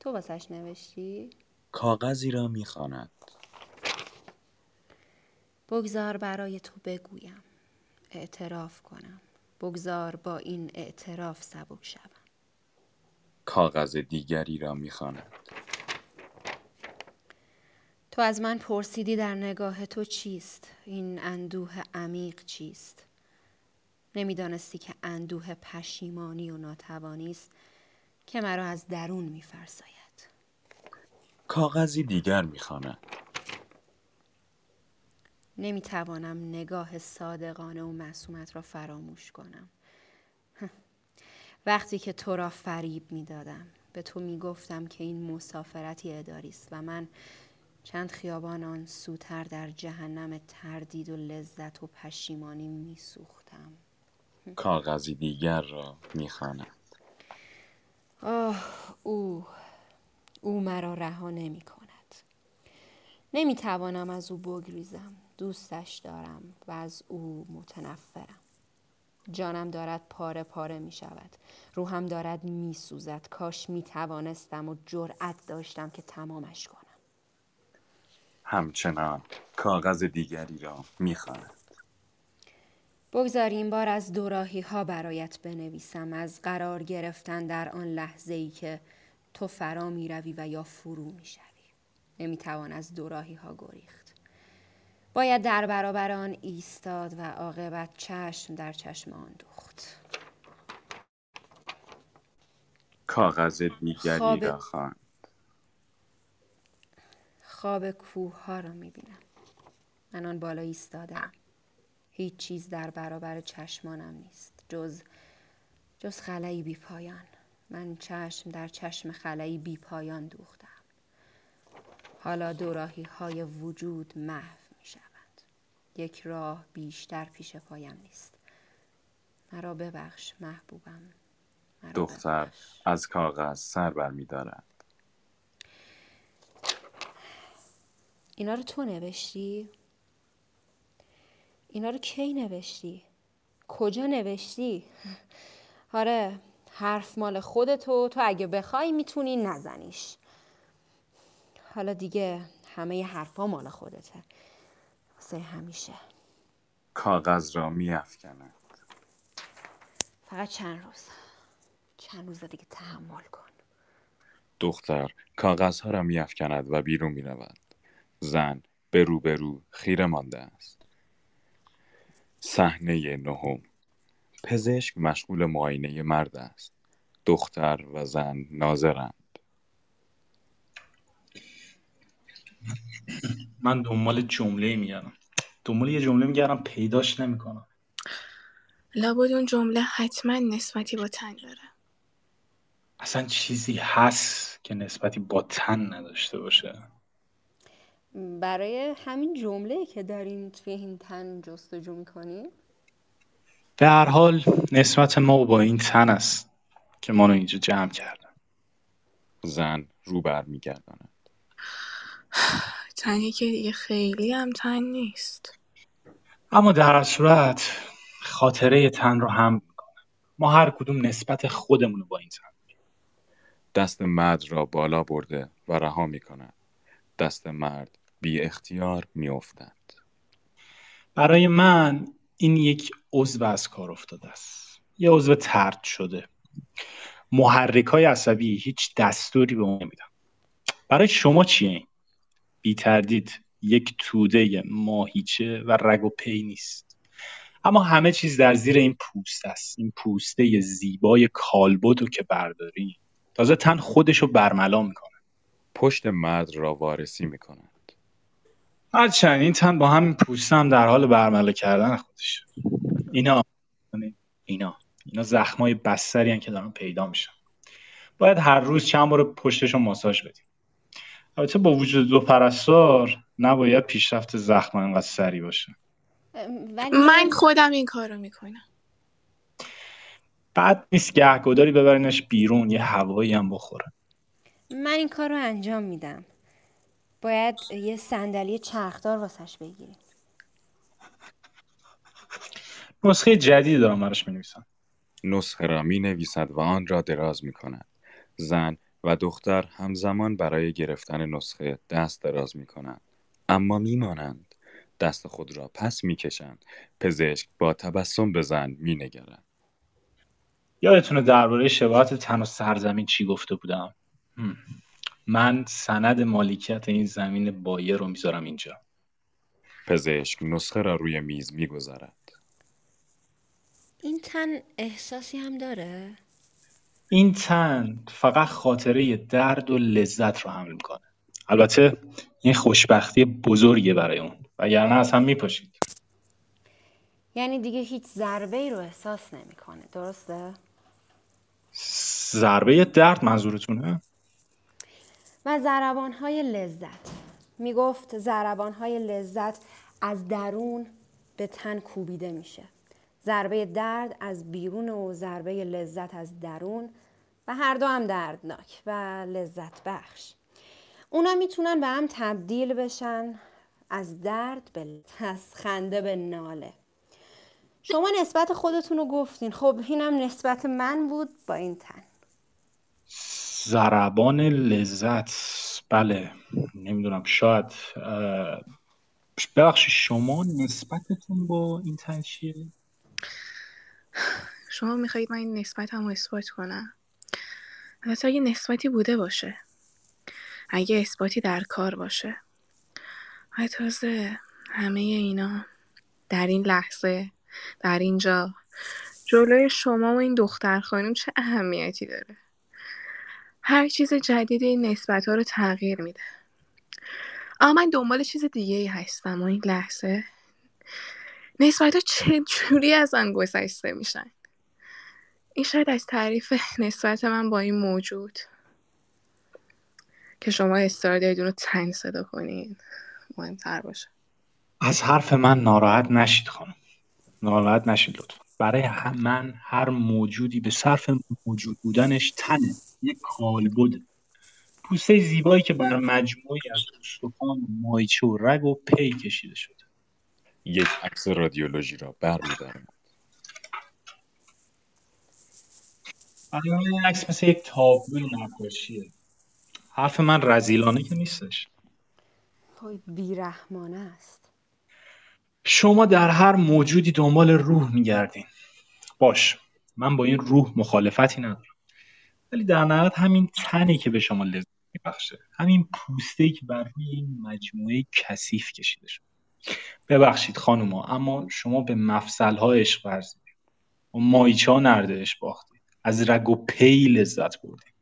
تو واسش نوشتی؟ کاغذی را می خاند. بگذار برای تو بگویم. اعتراف کنم. بگذار با این اعتراف سبک شوم. کاغذ دیگری را می‌خواند. تو از من پرسیدی در نگاه تو چیست؟ این اندوه عمیق چیست؟ نمی‌دانستی که اندوه پشیمانی و ناتوانی است. که مرا از درون میفرساید. کاغذی دیگر می‌خواند نمی‌توانم نگاه صادقانه و معصومت را فراموش کنم. وقتی که تو را فریب می‌دادم به تو می‌گفتم که این مسافرتی اداری است و من چند خیابان آن سوتر در جهنم تردید و لذت و پشیمانی میسوختم. کاغذی دیگر را می‌خواند آه او او مرا رها نمی کند. نمی توانم از او بگریزم. دوستش دارم و از او متنفرم. جانم دارد پاره پاره می شود. روحم دارد می سوزد. کاش می توانستم و جرأت داشتم که تمامش کنم. همچنان کاغذ دیگری را می خواند. بگذار این بار از دوراهی ها برایت بنویسم از قرار گرفتن در آن لحظه ای که تو فرا می روی و یا فرو می شوی. نمی توان از دوراهی ها گریخت. باید در برابر آن ایستاد و عاقبت چشم در چشم آن دوخت کاغذ دیگری خواب... را خواند خواب کوه ها را می بینم من آن بالا ایستادم هیچ چیز در برابر چشمانم نیست جز جز خلایی بی پایان من چشم در چشم خلایی بی پایان دوختم حالا دوراهی های وجود محو می شود یک راه بیشتر پیش پایم نیست مرا ببخش محبوبم مرا دختر ببخش. از کاغذ سر بر می دارد. اینا رو تو نوشتی؟ اینا رو کی نوشتی؟ کجا نوشتی؟ آره حرف مال خودتو تو اگه بخوای می‌تونی نزنیش. حالا دیگه همه حرفا مال خودته. واسه همیشه. کاغذ را میافکند. فقط چند روز. چند روز دیگه تحمل کن. دختر کاغذها را میافکند و بیرون می‌رود. زن به روبرو خیره مانده است. صحنه نهم. پزشک مشغول معاینه مرد است. دختر و زن ناظرند. من دنبال جمله میگردم. دنبال یه جمله میگردم پیداش نمی‌کنم. لابد اون جمله حتما نسبتی با تن داره. اصلا چیزی هست که نسبتی با تن نداشته باشه. برای همین جمله که دارین توی این تن جستجو می‌کنین؟ به هر حال نسبت ما با این تن است که ما رو اینجا جمع کردن. زن رو بر میگرداند. تنی که دیگه خیلی هم تن نیست. اما در هر صورت خاطره تن رو هم می‌کنه ما هر کدوم نسبت خودمون رو با این تن دست مرد را بالا برده و رها می کند. دست مرد بی اختیار می افتد. برای من این یک عضو از کار افتاده است. یه عضو ترد شده. محرک های عصبی هیچ دستوری به اون نمیدن. برای شما چیه این؟ بی تردید یک توده ماهیچه و رگ و پی نیست. اما همه چیز در زیر این پوست است. این پوسته زیبای کالبد رو که برداری تازه تن خودش رو برملا می‌کنه. پشت مرد را وارسی می کند. هرچند این تن با همین پوسته هم در حال برملا کردن خودش. اینا. اینا. اینا زخمای بستری که دارن پیدا میشن. باید هر روز چند بار پشتش رو ماساژ بدیم. البته با وجود دو پرستار نباید پیشرفت زخم انقدر سریع باشه. ولی من خودم این کارو می‌کنم. بعد نیست گهگداری ببرینش بیرون یه هوایی هم بخوره. من این کار رو انجام میدم. باید یه صندلی چرخدار واسش بگیریم نسخه جدید دارم براش می‌نویسم نسخه را می نویسد و آن را دراز می کند. زن و دختر همزمان برای گرفتن نسخه دست دراز می کنند. اما می مانند. دست خود را پس می کشند. پزشک با تبسم به زن می نگرد. یادتونه درباره شباهت تن و سرزمین چی گفته بودم هم. من سند مالکیت این زمین بایر رو می‌ذارم اینجا. پزشک نسخه را روی میز می گذارد. این تن احساسی هم داره؟ این تن فقط خاطره درد و لذت رو حمل می‌کنه. البته این خوشبختی بزرگه برای اون. وگرنه از هم میپاشید. یعنی دیگه هیچ ضربه ای رو احساس نمی‌کنه. درسته؟ ضربه درد منظورتونه؟ و ضربان های لذت. می‌گفت ضربان های لذت از درون به تن کوبیده میشه. ضربه درد از بیرون و ضربه لذت از درون و هر دو هم دردناک و لذت بخش. اونا می‌تونن به هم تبدیل بشن از درد به از خنده به ناله. شما نسبت خودتون رو گفتین. خب اینم نسبت من بود با این تن. ضربان لذت. بله نمی‌دونم شاید ببخشید شما نسبتتون با این تن شما می‌خواید من این نسبت هم اثبات کنم؟ البته اگه نسبتی بوده باشه. اگه اثباتی در کار باشه. های تازه همه اینا در این لحظه در اینجا جلوی شما و این دختر خانم چه اهمیتی داره؟ هر چیز جدیدی این نسبت ها رو تغییر میده. اما من دنبال چیز دیگه ای هستم و این لحظه. نسبت ها چه جوری از آن گذشته میشن؟ این شاید از تعریف نسبت من با این موجود که شما اصرار دارید اون رو تن صدا کنید مهمتر باشه. از حرف من ناراحت نشید خانم. ناراحت نشید لطفا. برای من هر موجودی به صرف موجود بودنش تنه. یک کالبد پوسته زیبایی که بر مجموعی از استخوان و مایچه و رگ و پی کشیده شده یک عکس رادیولوژی را من این عکس مثل یک تابلوی نقاشیه. حرف من رزیلانه که نیستش. وای بیرحمانه است. شما در هر موجودی دنبال روح میگردین. باش من با این روح مخالفتی ندارم. ولی در نهایت همین تنی که به شما لذت میبخشه همین پوسته که بر روی این مجموعه کثیف کشیده شده. ببخشید خانوما اما شما به مفصل ها عشق ورزیدید و نرده عشق باختید. از رگ و پی لذت بردید.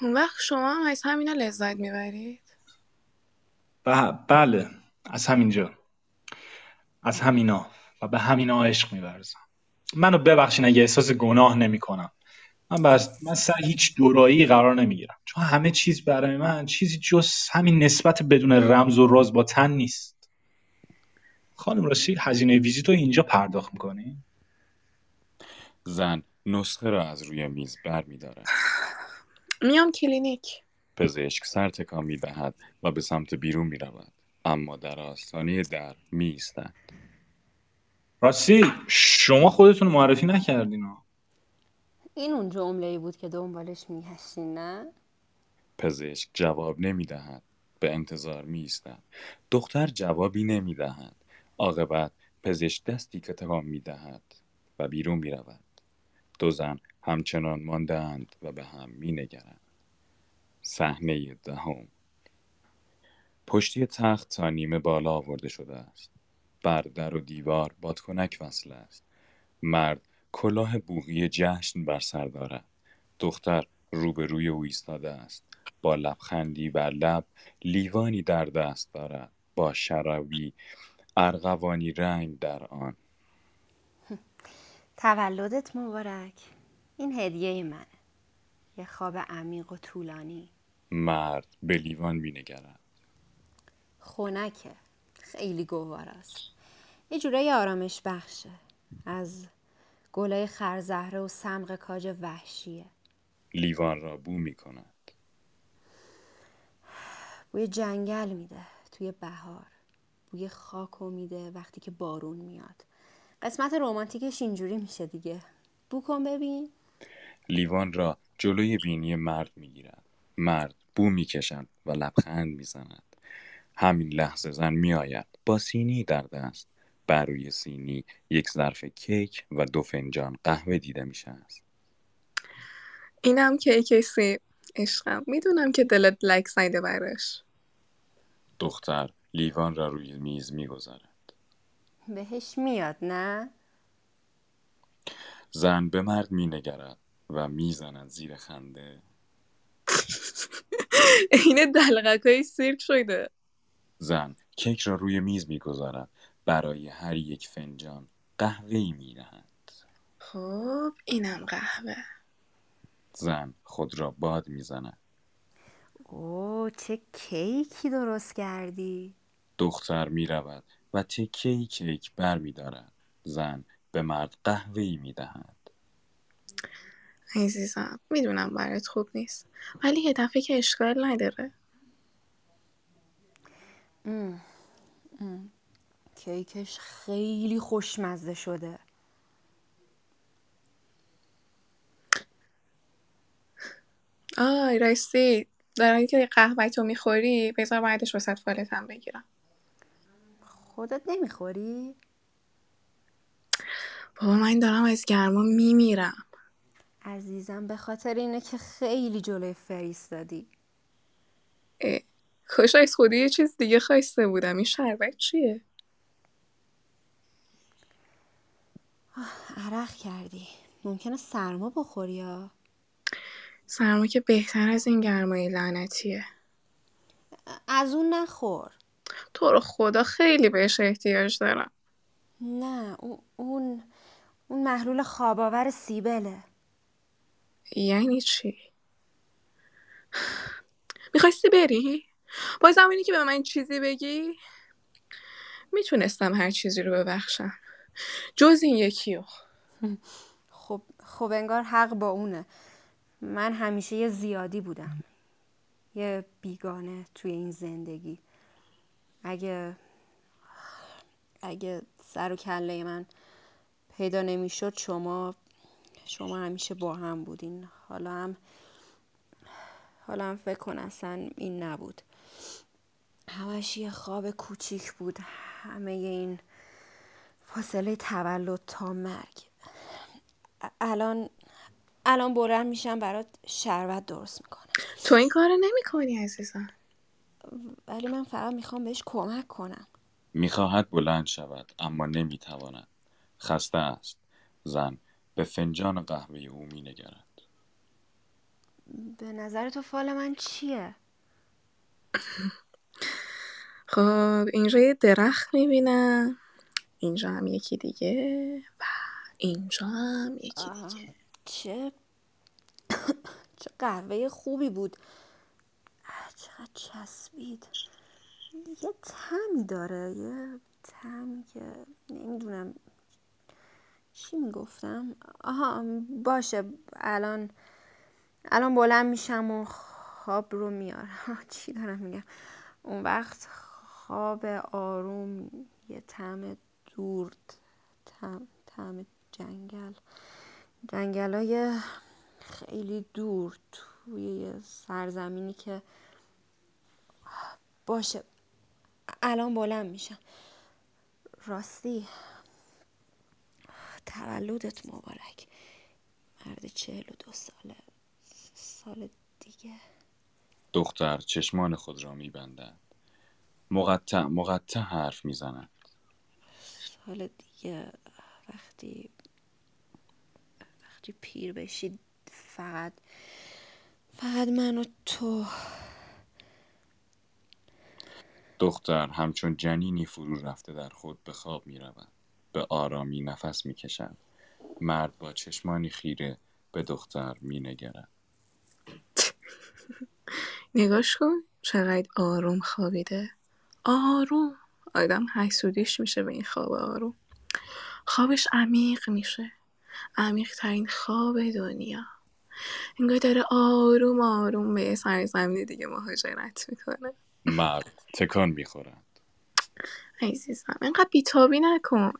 اون وقت شما هم از همینا لذت می‌برید؟ ب- بله. از همینجا. از همینا. و به همینا عشق میورزم. منو ببخشین اگه احساس گناه نمی‌کنم من بس من سر هیچ دورایی قرار نمی‌گیرم چون همه چیز برای من چیزی جز همین نسبت بدون رمز و راز با تن نیست خانم راستی هزینه ویزیت رو اینجا پرداخت می‌کنی؟ زن نسخه را از روی میز بر می دارد. میام کلینیک پزشک سر تکان می دهد و به سمت بیرون می رود. اما در آستانه در می ایستد. راستی شما خودتون رو معرفی نکردین ها. این اون جمله ای بود که دنبالش میگشتین نه پزشک جواب نمی دهد. به انتظار می ایستد. دختر جوابی نمی دهد. عاقبت پزشک دستی که تکان می دهد و بیرون می رود. دو زن همچنان ماندهاند و به هم می نگرند. صحنه دهم پشتی تخت تا نیمه بالا آورده شده است. بر در و دیوار بادکنک وصل است. مرد کلاه بوغی جشن بر سر دارد. دختر روبروی او ایستاده است. با لبخندی بر لب لیوانی در دست دارد. با شرابی ارغوانی رنگ در آن. تولدت مبارک این هدیه منه یه خواب عمیق و طولانی مرد به لیوان می نگرد. خونکه خیلی گوار است یه جورایی آرامش بخشه از گلای خرزهره و سمق کاج وحشیه لیوان را بو می کند. بوی جنگل میده توی بهار بوی خاکو میده وقتی که بارون میاد قسمت رومانتیکش اینجوری میشه دیگه بو کن ببین لیوان را جلوی بینی مرد می گیرد. مرد بو می کشد و لبخند می زند. همین لحظه زن می آید با سینی در دست. بر روی سینی یک ظرف کیک و دو فنجان قهوه دیده میشه است. اینم کیک سیب عشقم می‌دونم که دلت لک زده براش دختر لیوان را روی میز می‌گذارد. بهش میاد نه زن به مرد مینگرد و می‌زند زیر خنده. عین دلغک های سیرک شده زن کیک را روی میز می‌گذارد. برای هر یک فنجان قهوه ای می‌دهد. خب اینم قهوه زن خود را باد می‌زند. اوه چه کیکی درست کردی دختر می رود و تکه کیک بر می دارد. زن به مرد قهوه ای می دهد. عزیزم می‌دونم برات خوب نیست ولی یه دفعه که اشکال نداره کیکش خیلی خوشمزه شده. آی راستی. دارم که قهوه تو می‌خوری؟ بذار بعدش وسط فالتم بگیرم. خودت نمی‌خوری؟ بابا من دارم از گرما میمیرم. عزیزم به خاطر اینه که خیلی جلوی فریستادی کاش از خودی یه چیز دیگه خواسته بودم. این شربت چیه؟ عرق کردی. ممکنه سرما بخوری یا؟ سرما که بهتر از این گرمای لعنتیه. از اون نخور. تو رو خدا خیلی بهش احتیاج دارم. نه او- اون اون محلول خواباور سیبله. یعنی چی؟ می‌خواستی بری؟ با زمانی که به من چیزی بگی می‌تونستم هر چیزی رو ببخشم. جز این یکیو. خب خب انگار حق با اونه. من همیشه یه زیادی بودم. یه بیگانه توی این زندگی. اگه اگه سر و کله من پیدا نمی‌شد شما شما همیشه با هم بودین. حالا هم حالا هم فکر کن اصلا این نبود. همش یه خواب کوچیک بود. همه این فاصله تولد تا مرگ الان الان بلند میشم برات شربت درست می‌کنم تو این کارو نمی کنی عزیزم ولی من فقط می‌خوام بهش کمک کنم می‌خواهد بلند شود اما نمی‌تواند. خسته است. زن به فنجان قهوه او مینگرد. به نظر تو فال من چیه؟ خب اینجا یه درخت می‌بینم اینجا هم یکی دیگه و اینجا هم یکی آه، دیگه. چه چه قهوه خوبی بود. چقدر چسبید. یه تمی داره یه تمی که نمی‌دونم چی می‌گفتم. آها باشه الان الان بلند میشم و خواب رو میارم چی دارم میگم؟ اون وقت خواب آروم یه طعم دور طعم جنگل. جنگل های خیلی دور توی سرزمینی که باشه. الان بلند میشم. راستی تولدت مبارک. مرد چهل و دو ساله. سال دیگه. دختر چشمان خود را میبندد مقطع مقطع حرف می‌زند. سال دیگه وقتی وقتی پیر بشید فقط فقط من و تو دختر همچون جنینی فرو رفته در خود به خواب می رود. به آرامی نفس می کشد. مرد با چشمانی خیره به دختر می نگرد. نگاش کن چقدر آروم خوابیده آروم آدم حسودیش میشه به این خواب آروم. خوابش عمیق میشه. عمیق ترین خواب دنیا. انگار داره آروم آروم به سرزمین دیگه مهاجرت می‌کنه. مرد تکان می خورد. عزیزم انقدر بیتابی نکن.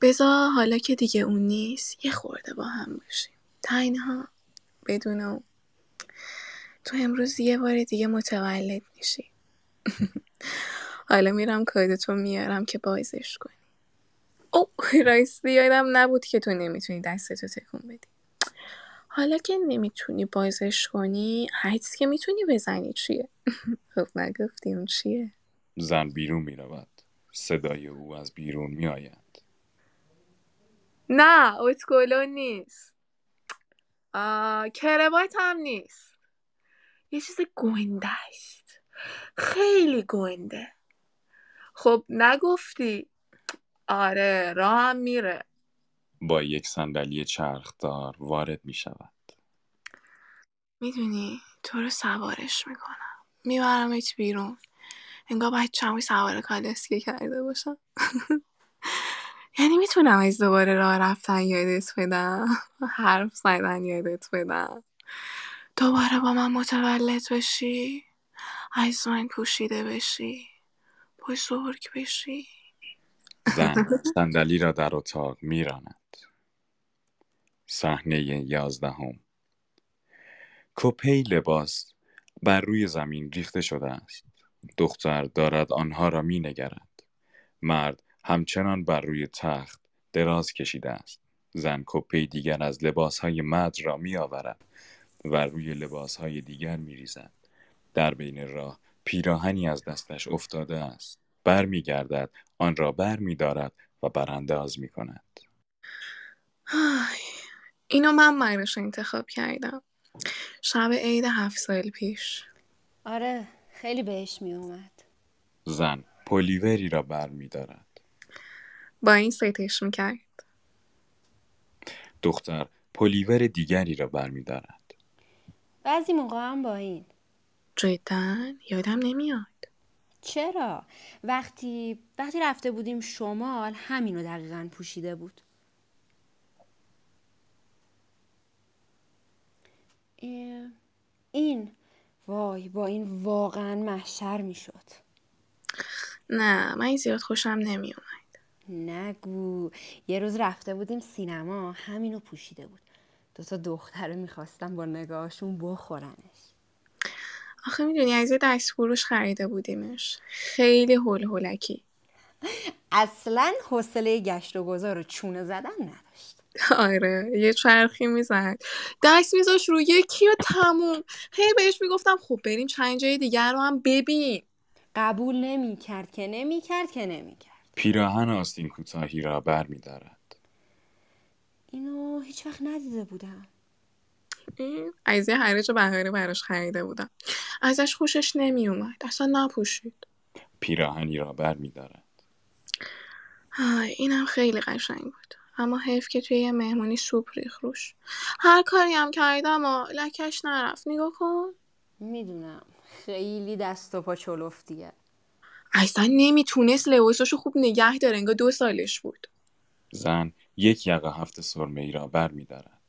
بذار حالا که دیگه اون نیست یه خورده با هم باشیم. تنها بدون اون. تو امروز یه بار دیگه متولد میشی. حالا میرم کادتو میارم که بازش کنی. او راستی یادم نبود که تو نمی‌تونی دستتو تکون بدی. حالا که نمی‌تونی بازش کنی حدس که می‌تونی بزنی چیه؟ خب نگفتی اون چیه؟ زن بیرون می رود. صدای او از بیرون می آید. نه اتکلون نیست. آه، کروات هم نیست. یه چیز گنده است. خیلی گنده. خب نگفتی؟ آره راهم میره. با یک صندلی چرخدار وارد می شود. می‌دونی تو رو سوارش می‌کنم. میبرمت بیرون. انگار بچه‌مو سوار کالسکه کرده باشم یعنی می‌تونم از دوباره راه رفتن یادت بدم. حرف زدن یادت بدم. دوباره با من متولد بشی. از من پوشیده بشی. بزرگ بشی زن صندلی را در اتاق می راند. صحنه یازدهم کپی لباس بر روی زمین ریخته شده است. دختر دارد آنها را می نگرد. مرد همچنان بر روی تخت دراز کشیده است. زن کپی دیگر از لباسهای مرد را می آورد و روی لباسهای دیگر می ریزد. در بین راه پیراهنی از دستش افتاده است. بر می گردد، آن را بر می دارد و برانداز می کند. آی، اینو من براش انتخاب کردم شب عید هفت سال پیش آره خیلی بهش می اومد زن پلیوری را بر می دارد. با این ستش می‌کرد دختر پلیور دیگری را بر می دارد. بعضی موقع هم با این جدا یادم نمیاد. چرا؟ وقتی وقتی رفته بودیم شمال همینو دقیقا پوشیده بود. این وای با این واقعا محشر می‌شد. نه من زیاد خوشم نمیومد نگو یه روز رفته بودیم سینما همینو پوشیده بود. دو تا دختره می‌خواستم با نگاهشون بخورنش. آخه می‌دونی از یه دست فروش خریده بودیمش. خیلی هول هولکی. اصلا حوصله گشت و گذار و چونه زدن نداشت. آره یه چرخی می‌زد. دست میذاش روی یکی و تموم. هی بهش می‌گفتم خب بریم چند جای دیگر رو هم ببین. قبول نمی‌کرد که نمی‌کرد که نمی‌کرد. پیراهن آستین کوتاهی را بر می دارد. اینو هیچ وقت ندیده بودم. این از یه حریج بهاری براش خریده بودم. ازش خوشش نمیومد اصلا نپوشید. پیراهنی را بر می دارد. اینم خیلی قشنگ بود. اما حیف که توی یه مهمونی سوپ ریخ روش. هر کاری هم کردم و لکش نرفت. نگاه کن. می‌دونم. خیلی دست و پا چلفتیه اصلا نمی‌تونست لباساشو خوب نگه داره. انگار دو سالش بود. زن یک یقه هفت سرمه ای را بر می دارد.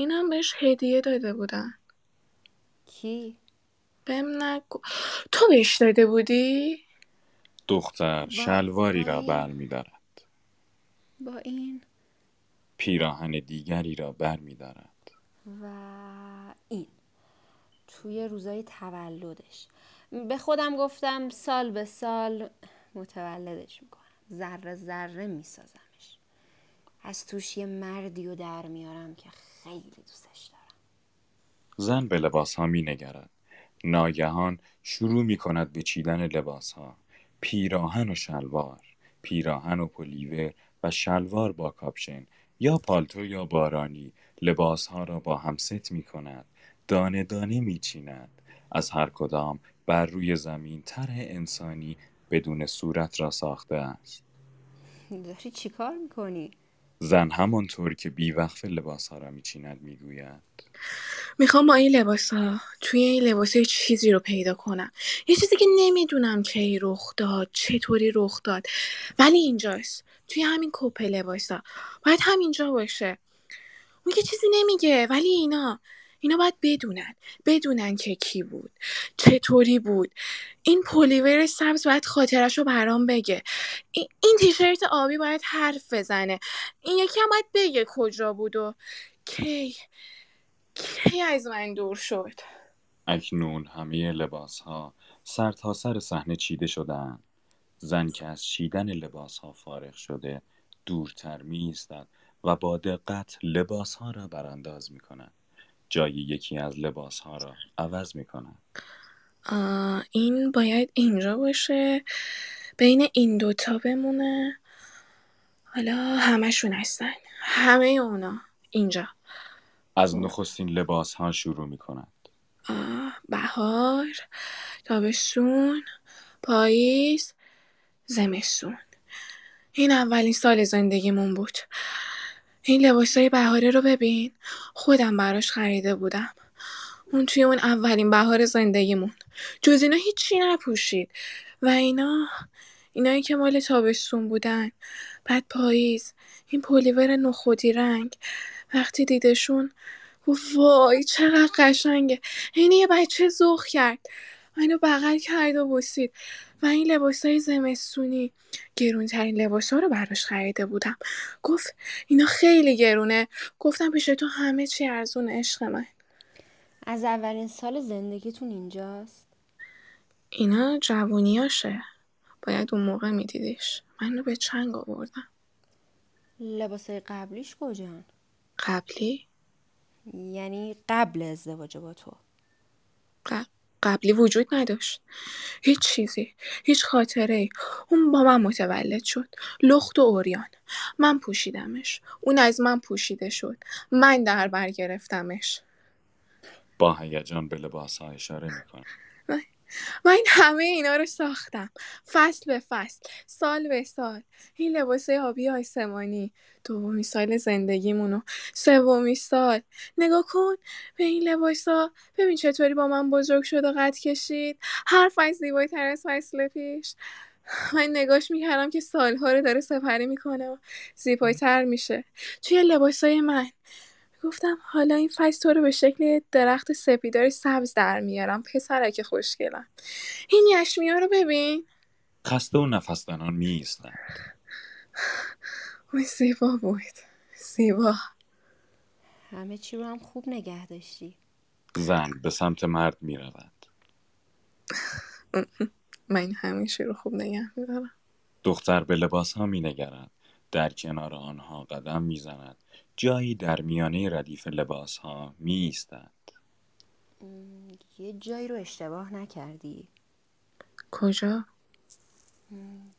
اینم بهش هدیه داده بودن کی؟ بهم نگو تو بهش داده بودی؟ دختر شلواری را. بر می دارد. با این پیراهن دیگری را بر می دارد. و این توی روزای تولدش به خودم گفتم سال به سال متولدش می‌کنم ذره ذره میسازمش از توش یه مردی و در میارم که خیلی دوستش دارم زن به لباس ها می نگرد. ناگهان شروع می کند به چیدن لباس ها. پیراهن و شلوار، پیراهن و پلیور و شلوار با کاپشن یا پالتو یا بارانی لباس ها را با هم ست می کند. دانه دانه می چیند. از هر کدام بر روی زمین طرح انسانی بدون صورت را ساخته است. داری چیکار می‌کنی؟ زن همانطور که بیوقف لباس ها را می چیند می گوید. می‌خوام با این لباس ها توی این لباس یه چیزی رو پیدا کنم. یه چیزی که نمی‌دونم کی رخ داد چطوری رخ داد. ولی اینجاست. توی همین کپه لباس ها باید همینجا باشه. اون که چیزی نمیگه. ولی اینا اینا باید بدونن بدونن که کی بود چطوری بود این پلیور سبز باید خاطرش رو برام بگه این, تیشرت آبی باید حرف بزنه این یکی هم باید بگه کجا بود و کی کی از من دور شد اکنون همه لباس ها سر تا سر صحنه چیده شدهاند. زن که از چیدن لباس ها فارغ شده دورتر می ایستد و با دقت لباس ها را برانداز می کند. جای یکی از لباس ها را عوض می. آه، این باید اینجا باشه. بین این دوتا بمونه. حالا همشون هستن. همه اونا اینجا. از نخستین لباس ها شروع می. آه، بهار تابستون پاییز زمستون. این اولین سال زندگیمون بود. این لباسای بهاره رو ببین. خودم براش خریده بودم. اون توی اون اولین بهار زندگیمون. جز اینا هیچی نپوشید. و اینا اینایی که مال تابستون بودن. بعد پاییز. این پلیور نخودی رنگ. وقتی دیدشون وای چقدر قشنگه. اینه یه بچه زخ کرد. اینو بغل کرد و بوسید. و این لباسای زمستونی. گرونترین لباسا رو براش خریده بودم. گفت اینا خیلی گرونه. گفتم پیش تو همه چی ارزون عشق من. از اولین سال زندگیتون اینجاست؟ اینا جوونیاشه. باید اون موقع میدیدیش. منو به چنگ آوردم. لباسای قبلیش کجان؟ قبلی؟ یعنی قبل ازدواج با تو. ق- قبلی وجود نداشت. هیچ چیزی هیچ خاطره ای اون با من متولد شد. لخت و اوریان من پوشیدمش. اون از من پوشیده شد. من در بر گرفتمش. با هیجان به لباس ها اشاره می کند. من همه اینا رو ساختم. فصل به فصل سال به سال. این لباسه آبی آسمانی دومی سال زندگیمونو. سومی سال. نگاه کن به این لباسا. ببین چطوری با من بزرگ شد و قد کشید. هر فصل زیبایتر از فصل پیش. من نگاش می‌کردم که سالها رو داره سپری می‌کنه و زیبایتر میشه. توی لباسای من. گفتم حالا این فصل تو رو به شکل درخت سپیدار سبز در میارم پسرک خوشگلم این یشمیا رو ببین خسته و نفس زنان می ایستند. وای زیبا بود زیبا همه چی رو هم خوب نگه داشتی زن به سمت مرد می رود. من همیشه رو خوب نگه میدارم دختر به لباس ها می نگرد. در کنار آنها قدم می زند. جایی در میانه ردیف لباس ها می ایستد. یه جایی رو اشتباه نکردی کجا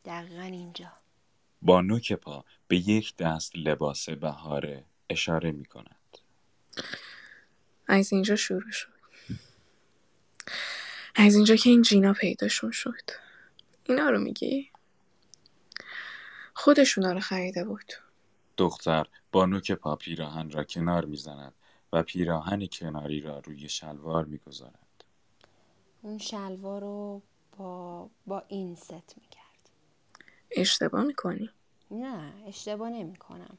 دقیقا اینجا با نوک پا به یک دست لباس بهاره اشاره می کند. از اینجا شروع شد از اینجا که این جینا پیداشون شد اینا رو میگی؟ خودشونا رو خریده بود دختر با نوک پا پیراهن را کنار می‌زند و پیراهن کناری را روی شلوار می‌گذارد. اون شلوار رو با, با این ست می‌کرد. اشتباه می‌کنی؟ نه اشتباه نمی کنم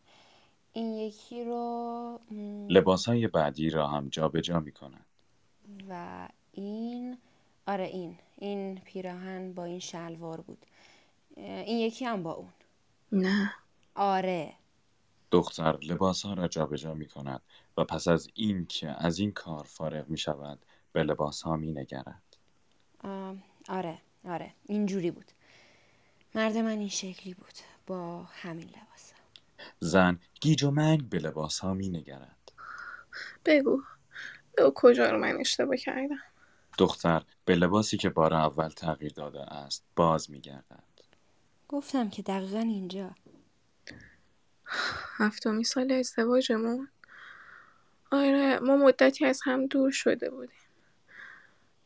این یکی رو لباس های بعدی را هم جابجا می کند و این آره این این پیراهن با این شلوار بود. این یکی هم با اون. نه. آره. دختر لباس ها را جابجا می کند و پس از این که از این کار فارغ می شود به لباس ها می نگرد آه، آره آره اینجوری بود. مرد من این شکلی بود با همین لباس زن گیج و منگ به لباس ها می نگرد بگو بگو کجا رو من اشتباه کردم؟ دختر به لباسی که بار اول تغییر داده است باز می گردد گفتم که دقیقا اینجا. هفتمین سال ازدواجمون. آره ما مدتی از هم دور شده بودیم.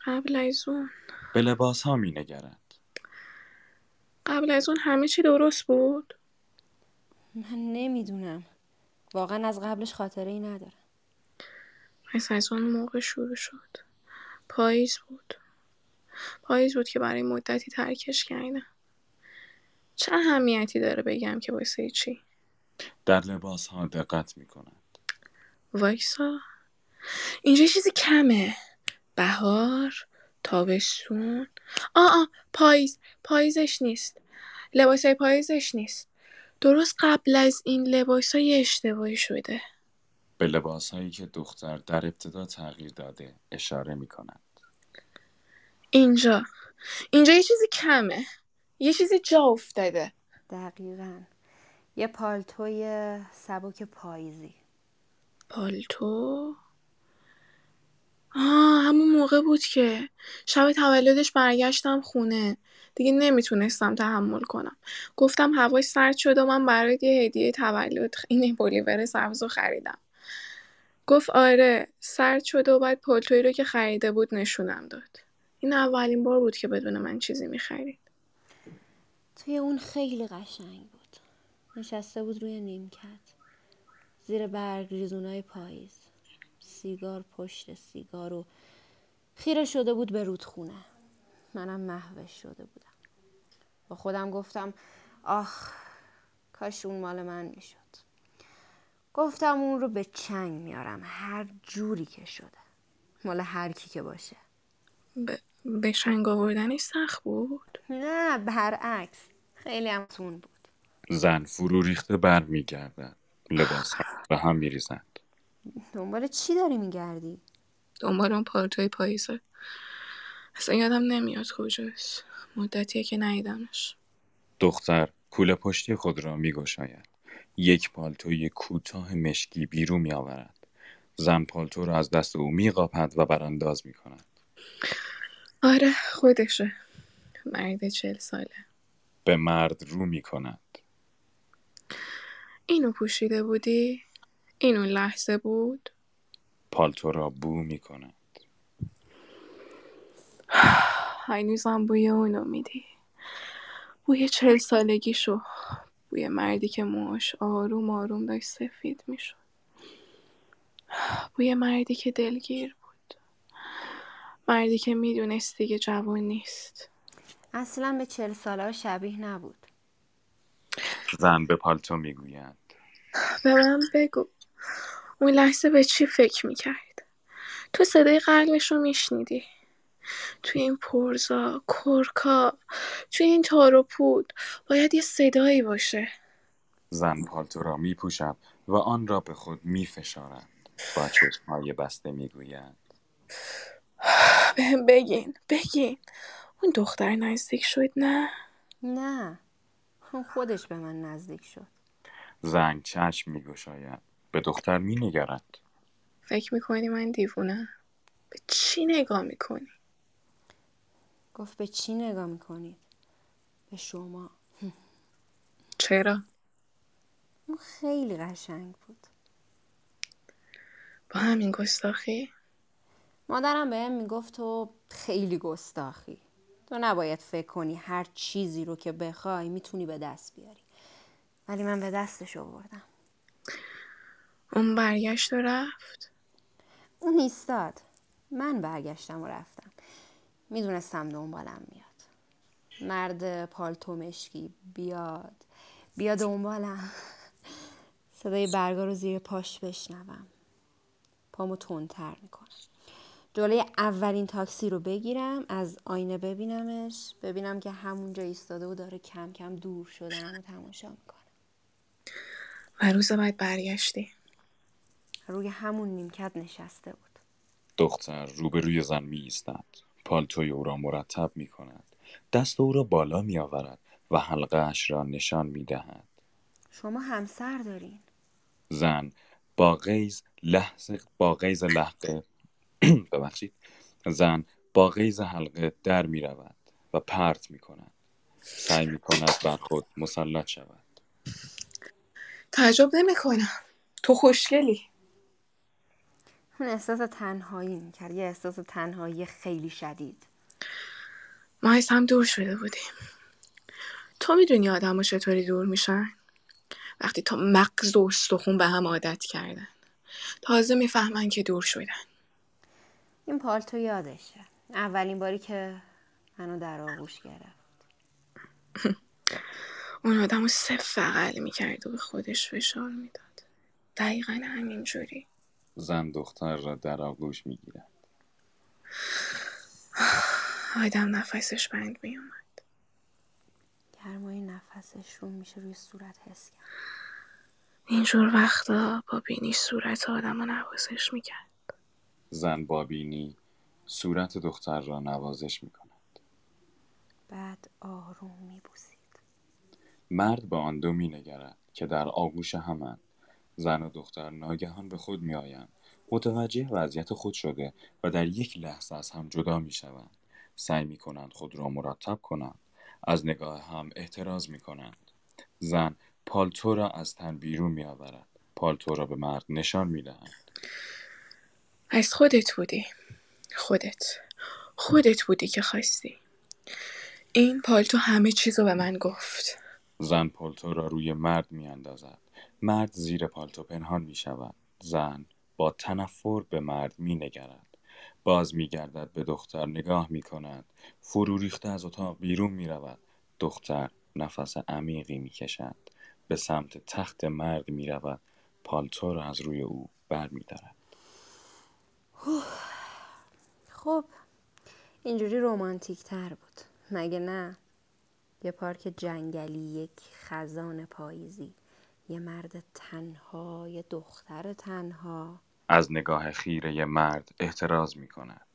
قبل از اون. به لباس ها می نگرد. قبل از اون همه چی درست بود؟ من نمی‌دونم. واقعا از قبلش خاطره ای ندارم. پس از اون موقع شروع شد. پاییز بود. پاییز بود که برای مدتی ترکش کردم. چه اهمیتی داره بگم که واسه چی؟ در لباس ها دقت می کند وایسا. اینجا یه چیزی کمه. بهار تابستون. آه آه پاییز. پاییزش نیست. لباسای پاییزش نیست. درست قبل از این لباسای اشتباهی شده. به لباس هایی که دختر در ابتدا تغییر داده اشاره می کند اینجا. اینجا یه چیزی کمه. یه چیزی جا افتاده. دقیقا. یه پالتوی سبک پاییزی. پالتو؟ آه همون موقع بود که شب تولدش برگشتم خونه. دیگه نمی‌تونستم تحمل کنم. گفتم هوای سرد شد و من برات یه هدیه تولد این پلیور سبز رو خریدم. گفت آره سرد شده و بعد پالتویی رو که خریده بود نشونم داد. این اولین بار بود که بدون من چیزی می‌خرید. توی اون خیلی قشنگ بود. نشسته بود روی نیمکت. زیر برگ ریزونای پاییز. سیگار پشت سیگار و خیره شده بود به رودخونه. منم محوش شده بودم. با خودم گفتم آخ کاش اون مال من می‌شد. گفتم اون رو به چنگ میارم. هر جوری که شده. مال هر کی که باشه. به, به شنگ آوردنش سخت بود؟ نه برعکس. خیلی هم بود. زن فرو ریخته بر می گردد لباس ها به هم می ریزند دنبال چی داری میگردی؟ دنبال اون پالتوی پاییزه. اصلا یادم نمیاد کجاست. مدتیه که ندیدمش. دختر کوله پشتی خود را می گشاید یک پالتوی کوتاه مشکی بیرون می آورد زن پالتو را از دست او می قاپد و برانداز می کند آره خودشه. مرد چل ساله. به مرد رو می کند اینو پوشیده بودی؟ این اون لحظه بود؟ پالتو را بو می کند هنوزم بوی اونو میدی. بوی چل سالگیشو. بوی مردی که موهاش آروم آروم داشت سفید می‌شد. بوی مردی که دلگیر بود. مردی که می‌دونست دیگه جوان نیست. اصلا به چل ساله شبیه نبود. زن به پالتو می گوید به من بگو. اون لحظه به چی فکر می‌کرد؟ تو صدای قلبش رو میشنیدی. توی این پرزا کرکا توی این تار و پود باید یه صدایی باشه. زن پالتو را می پوشد و آن را به خود می فشارد با چشمهای بسته می گوید بهم بگین بگین. اون دختر نزدیک شد نه؟ نه. اون خودش به من نزدیک شد. زن چشم می گشاید به دختر می نگرد فکر می‌کنی من دیوونه به چی نگاه می‌کنی؟ گفت به چی نگاه می‌کنید به شما. چرا؟ اون خیلی قشنگ بود. با همین گستاخی؟ مادرم بهم می‌گفت تو خیلی گستاخی. تو نباید فکر کنی هر چیزی رو که بخوای می‌تونی به دست بیاری. ولی من به دستش آوردم. اون برگشت و رفت؟ اون ایستاد. من برگشتم و رفتم. می‌دونستم دنبالم میاد. مرد پالتو مشکی بیاد. بیا دنبالم. صدای برگا رو زیر پاش بشنوم. پامو تندتر می‌کنم. جلوی اولین تاکسی رو بگیرم از آینه ببینمش. ببینم که همونجا ایستاده و داره کم کم دور شدنم و تماشا می‌کنه. و روز بعد برگشتی. روی همون نیمکت نشسته بود. دختر روبروی زن می ایستد پالتوی او را مرتب می کند دست او را بالا می آورد و حلقه اش را نشان می دهد شما همسر دارین. زن با غیز لحظه با غیز لحظه ببخشید. زن با غیز حلقه در می رود و پرت می کند سعی می کند بر خود مسلط شود. تعجب نمی‌کنم. تو خوشگلی. اون احساس تنهایی می‌کرد. یه احساس تنهایی خیلی شدید. ما از هم دور شده بودیم. تو می‌دونی آدم چطوری دور میشن؟ وقتی تا مغز و استخون به هم عادت کردن. تازه می‌فهمن که دور شدن. این پالتو یادشه. اولین باری که منو در آغوش گرفت. اون آدم رو صف بغل می‌کرد و به خودش فشار می‌داد. دقیقا همینجوری زن دختر را در آغوش می گیرد آدم نفسش بند میومد گرمای نفسش رو میشه روی صورت حس کرد. اینجور وقتا با بینی صورت آدم رو نوازش می‌کرد. زن با بینی صورت دختر را نوازش می کند بعد آروم میبوسید. مرد به آن دو می نگرد که در آغوش همند زن و دختر ناگهان به خود می آیند متوجه وضعیت خود شده و در یک لحظه از هم جدا می شوند سعی می کنند خود را مرتب کنند. از نگاه هم احتراز می کنند زن پالتو را از تن بیرون می آورد پالتو را به مرد نشان می دهند از خودت بودی خودت خودت بودی که خواستی این پالتو همه چیزو به من گفت زن پالتو را روی مرد می اندازد. مرد زیر پالتو پنهان می شود. زن با تنفر به مرد می نگرد. باز می گردد به دختر نگاه می کند. فرو ریخته از اتاق بیرون می رود. دختر نفس عمیقی می کشد. به سمت تخت مرد می رود. پالتو را از روی او بر می دارد. خب اینجوری رومانتیک تر بود. مگه نه؟ یه پارک جنگلی یک خزان پاییزی یه مرد تنها یه دختر تنها. از نگاه خیره مرد احتراز می کند.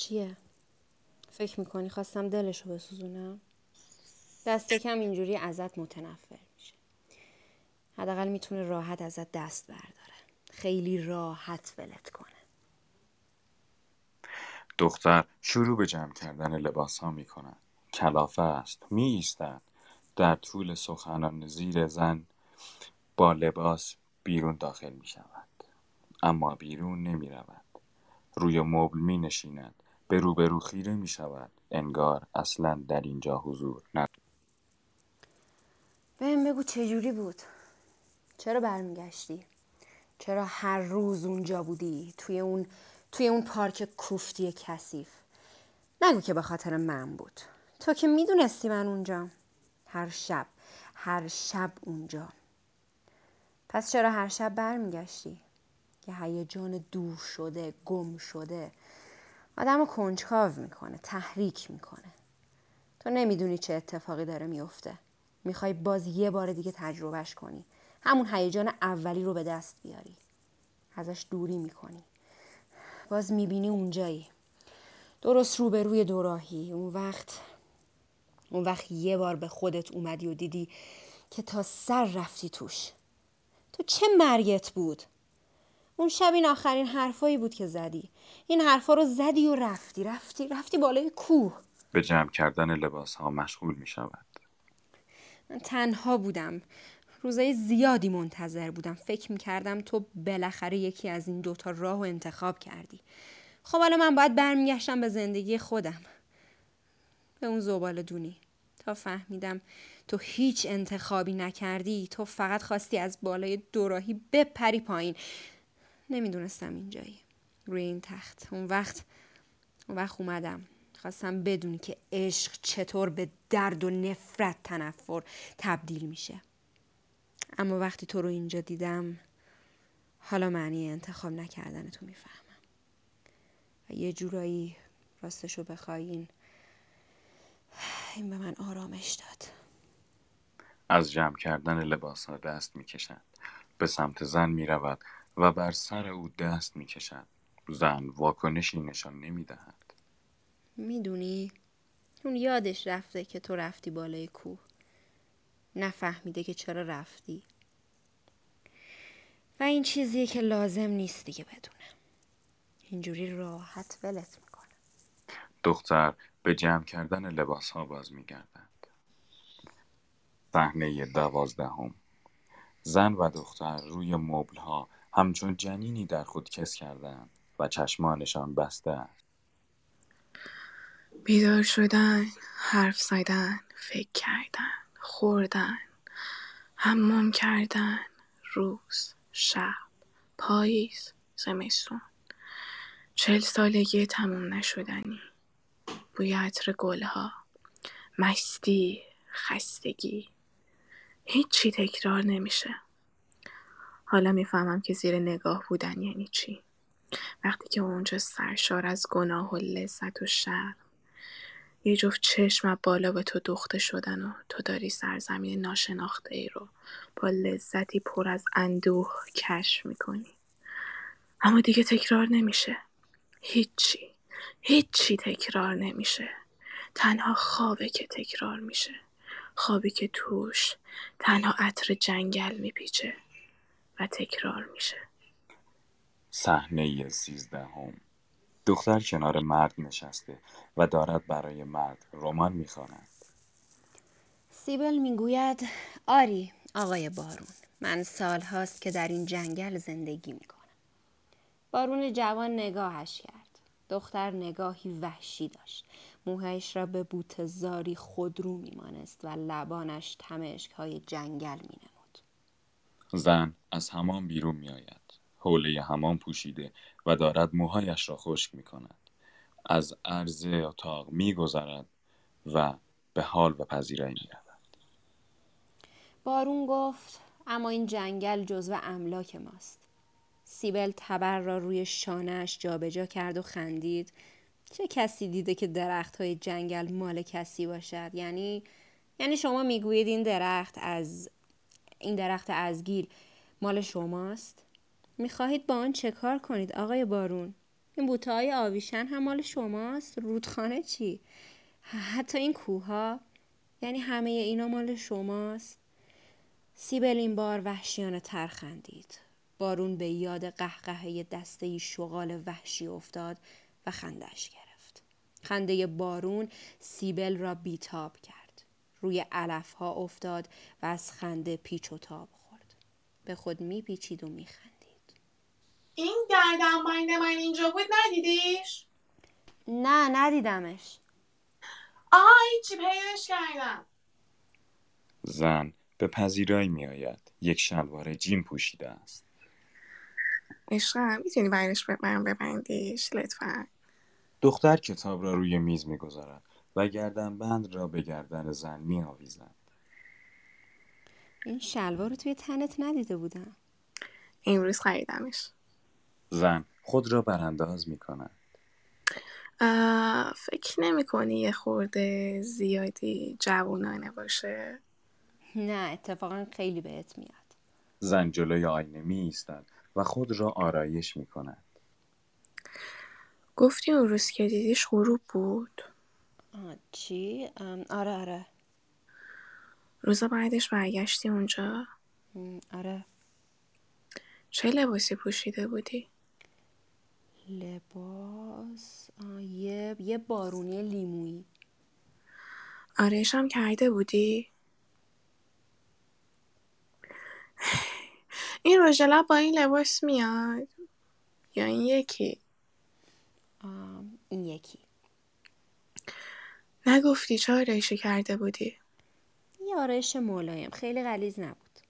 چیه؟ فکر می‌کنی خواستم دلشو بسوزونم؟ دست کم اینجوری ازت متنفر میشه حداقل می‌تونه راحت ازت دست برداره خیلی راحت ولت کنه دختر شروع به جمع کردن لباس ها می کند. کلافه است. می ایستد. در طول سخنان زیر زن با لباس بیرون داخل می شود. اما بیرون نمی رود. روی مبل می نشیند. به روبرو خیره می شود. انگار اصلا در اینجا حضور ندارد. بهم بگو چجوری بود؟ چرا برمیگشتی؟ چرا هر روز اونجا بودی؟ توی اون توی اون پارک کوفتی کثیف؟ نگو که به خاطر من بود. تو که می‌دونستی من اونجا هر شب هر شب اونجا. پس چرا هر شب برمیگشتی؟ که هیجان دور شده گم شده. آدم رو کنجکاو می‌کنه تحریک می‌کنه. تو نمی‌دونی چه اتفاقی داره میفته می‌خوای باز یه بار دیگه تجربهش کنی. همون هیجان اولی رو به دست بیاری. ازش دوری می‌کنی. باز می‌بینی اونجایی. درست روبروی دوراهی. اون وقت اون وقت یه بار به خودت اومدی و دیدی که تا سر رفتی توش. تو چه مرگت بود؟ اون شب این آخرین حرفایی بود که زدی. این حرفا رو زدی و رفتی رفتی رفتی بالای کوه. به جمع کردن لباس ها مشغول می شود من تنها بودم. روزای زیادی منتظر بودم. فکر می‌کردم تو بالاخره یکی از این دوتا راه و انتخاب کردی. خب حالا من باید برمیگشتم به زندگی خودم. به اون زبال دونی. تا فهمیدم تو هیچ انتخابی نکردی تو فقط خواستی از بالای دوراهی بپری پایین. نمی‌دونستم اینجایی. روی این تخت. اون وقت اون وقت اومدم. خواستم بدونی که عشق چطور به درد و نفرت تنفر تبدیل میشه. اما وقتی تو رو اینجا دیدم حالا معنی انتخاب نکردن تو می‌فهمم. و یه جورایی راستشو بخواین این به من آرامش داد. از جمع کردن لباس ها دست می کشد به سمت زن می رود و بر سر او دست می کشد زن واکنشی نشان نمی دهد می‌دونی؟ اون یادش رفته که تو رفتی بالای کوه. نفهمیده که چرا رفتی. و این چیزیه که لازم نیست دیگه بدونه. اینجوری راحت ولت می‌کنه. دختر به جمع کردن لباس ها باز می گردد صحنه دوازدهم. زن و دختر روی مبل ها همچون جنینی در خود کس کردند و چشمانشان بسته است. بیدار شدن حرف زدن فکر کردن خوردن حمام کردن روز شب پاییز زمستون. چل سالگی تموم نشدنی. بوی عطر گلها مستی خستگی. هیچی تکرار نمیشه. حالا می‌فهمم که زیر نگاه بودن یعنی چی. وقتی که اونجا سرشار از گناه و لذت و شرم یه جفت چشم بالا به تو دوخته شدن و تو داری سرزمین ناشناخته ای رو با لذتی پر از اندوه کشف می‌کنی. اما دیگه تکرار نمیشه. هیچی. هیچی تکرار نمیشه. تنها خوابه که تکرار میشه. خوابی که توش تنها عطر جنگل میپیچه. و تکرار میشه. صحنه سیزدهم. دختر کنار مرد نشسته و دارد برای مرد رمان می‌خواند. سیبل می‌گوید آری آقای بارون من سال هاست که در این جنگل زندگی می‌کنم. بارون جوان نگاهش کرد. دختر نگاهی وحشی داشت. موهایش را به بوت زاری خودرو میمانست و لبانش تمشک های جنگل مینمود. زن از حمام بیرون میآید حوله حمام پوشیده و دارد موهایش را خشک می کند. از عرض اتاق می گذرد و به حال و پذیرایی می رود. بارون گفت اما این جنگل جزو املاک ماست سیبل تبر را روی شانهاش جابجا کرد و خندید چه کسی دیده که درخت های جنگل مال کسی باشد یعنی یعنی شما می‌گویید این درخت از این درخت ازگیل مال شماست؟ می‌خواهید با آن چه کار کنید آقای بارون؟ این بوته های آویشن هم مال شماست؟ رودخانه چی؟ حتی این کوها یعنی همه اینا مال شماست؟ سیبل این بار وحشیانه تر خندید بارون به یاد قهقهه دسته شغال وحشی افتاد و خندش گرفت. خنده بارون سیبل را بیتاب کرد. روی علف ها افتاد و از خنده پیچ و تاب خورد به خود میپیچید و میخندید این گردن بند من اینجا بود ندیدیش؟ نه ندیدمش آها هیچی پیداش کردم زن به پذیرایی می آید. یک شلوار جین پوشیده است. عشقم می‌تونی برش من ببندیش لطفا دختر کتاب را روی میز می گذارد و گردن بند را به گردن زن می آویزد. این شلوار رو توی تنت ندیده بودم امروز خریدمش زن خود را برانداز می کند. فکر نمی کنی یه خورده زیادی جوونانه باشه نه اتفاقا خیلی بهت میاد زن جلوی آینه می ایستد و خود را آرایش می کند. گفتی اون روز که دیدیش غروب بود آه، چی؟ ام، آره آره. روز بعدش برگشتی اونجا؟ م، آره. چه لباسی پوشیده بودی؟ لباس آه، یه یه بارونی لیمویی. آرایش هم کرده بودی؟ این رژ لب با این لباس میاد؟ یا این یکی؟ آه، این یکی. نگفتی چه آرایشی کرده بودی؟ یه آرایش ملایم خیلی غلیظ نبود.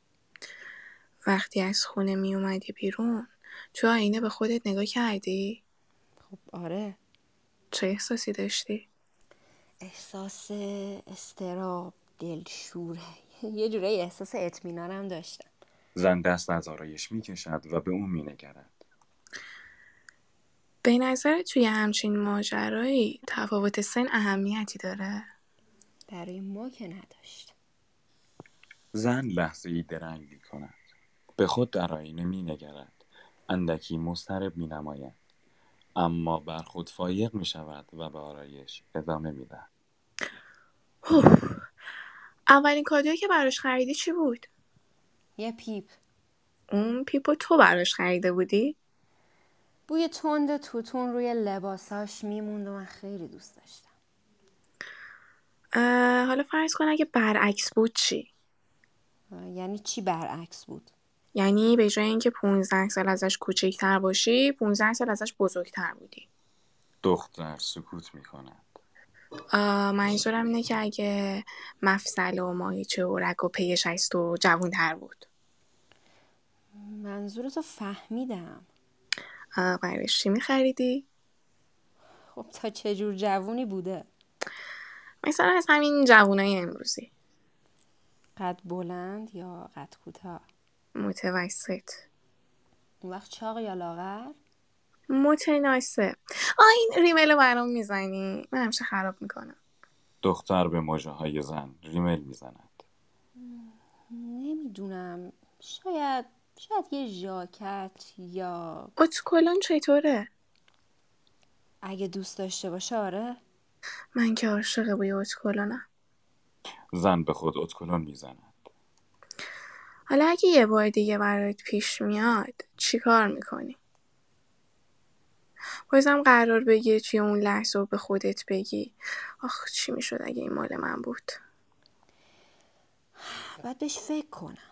وقتی از خونه می اومدی بیرون تو آینه به خودت نگاه کردی؟ خب آره. چه احساسی داشتی؟ احساس استراب دلشور. یه جورایی احساس اطمینانم داشتم. زن دست از آرایش می کشد و به او می نگرد. به نظر توی همچین ماجرایی تفاوت سن اهمیتی داره برای ما که نداشت زن لحظه ای درنگ می کند. به خود در آینه می نگرد. اندکی مضطرب می نماید. اما بر خود فایق می شود و به آرایش ادامه می دهد. اوه. اولین کادویی که براش خریدی چی بود یه پیپ اون پیپو تو براش خریده بودی بوی تند توتون روی لباساش میموند و من خیلی دوست داشتم. حالا فرض کن اگه برعکس بود چی؟ یعنی چی برعکس بود؟ یعنی به جای اینکه 15 سال ازش کوچکتر باشی 15 سال ازش بزرگتر بودی. دختر سکوت می کند. آه، منظورم اینه که اگه مفصل و ماهیچه و رگ و پیش از تو جوونتر بود. منظورتو فهمیدم. آه، براش چی میخریدی؟ خب تا چه جور جوونی بوده؟ مثلا از همین جوونای امروزی. قد بلند یا قد کوتاه؟ متوسط. اون وقت چاق یا لاغر؟ متناسب. آه این ریمل برام می‌زنی؟ من همیشه خراب می‌کنم. دختر به مژه های زن ریمل می زند. نمی‌دونم. شاید شاید یه ژاکت یا اتکلون چطوره؟ اگه دوست داشته باشه آره من که عاشق بوی اتکلونم زن به خود اتکلون می زند. حالا اگه یه بار دیگه برات پیش میاد چی کار می‌کنی؟ بازم قرار بگیره توی اون لحظه و به خودت بگی آخ چی می‌شد اگه این مال من بود باید بهش فکر کنم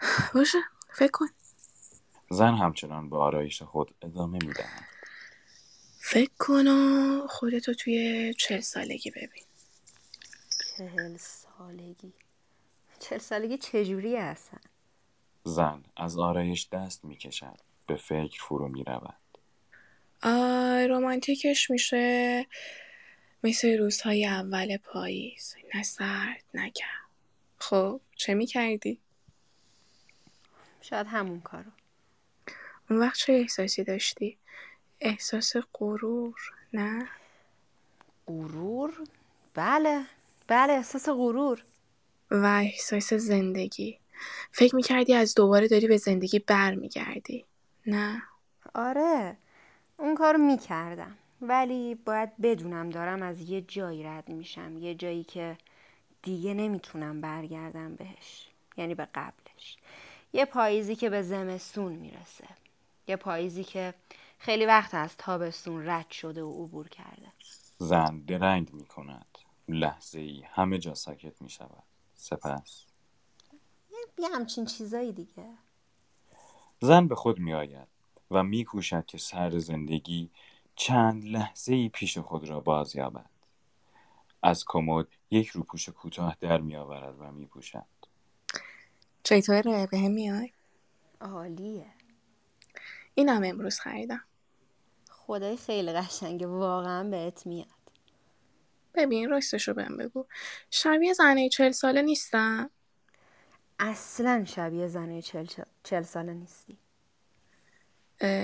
باشه فکر کن زن همچنان به آرایش خود ادامه می دهد. فکر کن و خودتو توی چل سالگی ببین چهل سالگی چهل سالگی چجوری هستن زن از آرایش دست می کشد. به فکر فرو می رود. آه رومانتیکش میشه مثل روزهای اول پاییز نه سرد نه گرم خب چه می‌کردی؟ شاید همون کارو اون وقت چه احساسی داشتی؟ احساس غرور نه؟ غرور بله بله احساس غرور و احساس زندگی فکر می‌کردی از دوباره داری به زندگی برمیگردی نه؟ آره اون کارو می‌کردم ولی باید بدونم دارم از یه جایی رد میشم یه جایی که دیگه نمی‌تونم برگردم بهش یعنی به قبلش یه پاییزی که به زمستون می‌رسه یه پاییزی که خیلی وقت از تابستون رد شده و عبور کرده زن درنگ می کند. لحظه ای همه جا ساکت می شود. سپس یه همچین چیزایی دیگه زن به خود می آید و می کوشد که سر زندگی چند لحظه ای پیش خود را باز یابد. از کمد یک روپوش کوتاه در می آورد و می پوشد. چطوره به هم میای؟ عالیه. اینم امروز خریدم. خدای خیلی قشنگه واقعا بهت میاد. ببین راستشو بهم بگو. شبیه زنه چل ساله نیستم؟ اصلا شبیه زنه چل, چل ساله نیستی.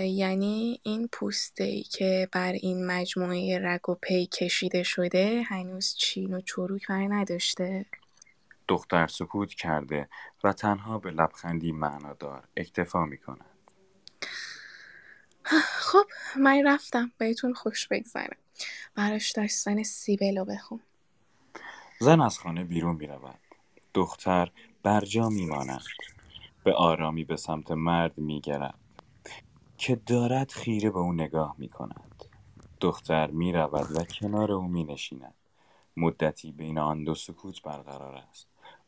یعنی این پوسته ای که بر این مجموعه رگ و پی کشیده شده هنوز چین و چروک بر نداشته؟ دختر سکوت کرده و تنها به لبخندی معنادار اکتفا می کند. خب من رفتم. بهتون خوش بگذره. براش داستان سیبلو بخون. زن از خانه بیرون می رود. دختر برجا می ماند. به آرامی به سمت مرد میگرد. که دارد خیره به او نگاه می کند دختر می رود و کنار او می نشیند مدتی بین آن دو سکوت برقرار است.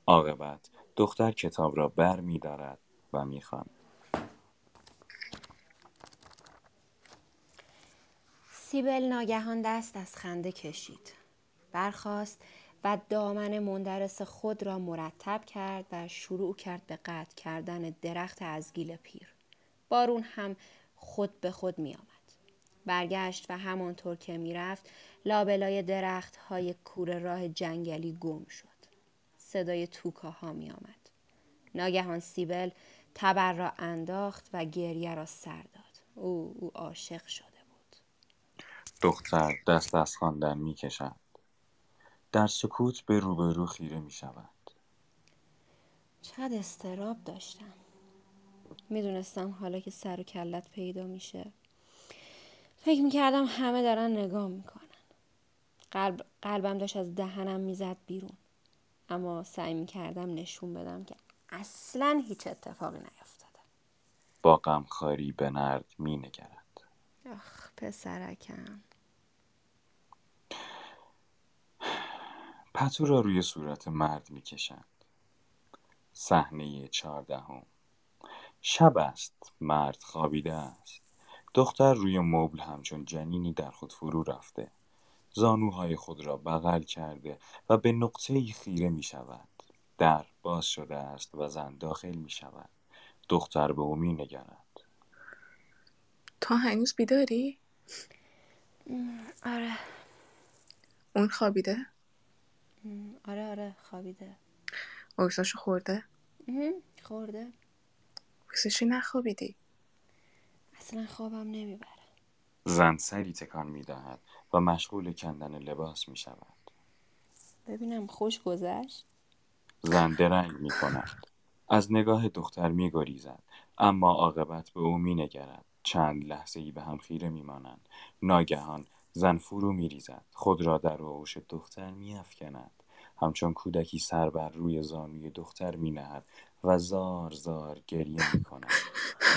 عاقبت دختر کتاب را بر می دارد و می خواند. سیبل ناگهان دست از خنده کشید برخاست و دامن مندرس خود را مرتب کرد و شروع کرد به قطع کردن درخت از گیل پیر بارون هم خود به خود می آمد. برگشت و همانطور که می رفت لابلای درخت های کور راه جنگلی گم شد. صدای توکاها می آمد. ناگهان سیبل تبر را انداخت و گریه را سر داد. او, او عاشق شده بود. دختر دست از خواندن می کشد. در سکوت به روبرو خیره می شود. چقدر استراب داشتم. می‌دونستم حالا که سر و کلت پیدا میشه فکر می‌کردم همه دارن نگاه می‌کنن قلب، قلبم داشت از دهنم می‌زد بیرون اما سعی می‌کردم نشون بدم که اصلا هیچ اتفاقی نیفتاده. با غمخواری به نرد مینگرد. آخ پسرکم. پتو را روی صورت مرد می‌کشند. صحنه چهاردهم. شب است. مرد خوابیده است. دختر روی مبل همچون جنینی در خود فرو رفته. زانوهای خود را بغل کرده و به نقطه خیره می شود در باز شده است و زن داخل می شود دختر به او می نگرد تو هنوز بیداری؟ آره اون خوابیده؟ آره آره خوابیده اکساشو خورده؟ خورده واسه نخوابیدی؟ اصلا خوابم نمی‌بره زن سری تکان می دهد و مشغول کندن لباس می شود ببینم خوش گذشت. زن درنگ می کند از نگاه دختر می گریزد اما عاقبت به او می نگرد چند لحظه ای به هم خیره می مانند ناگهان زن فرو می ریزد خود را در آغوش دختر می افکند همچون کودکی سر بر روی زانوی دختر می نهد و زار زار گریه می کند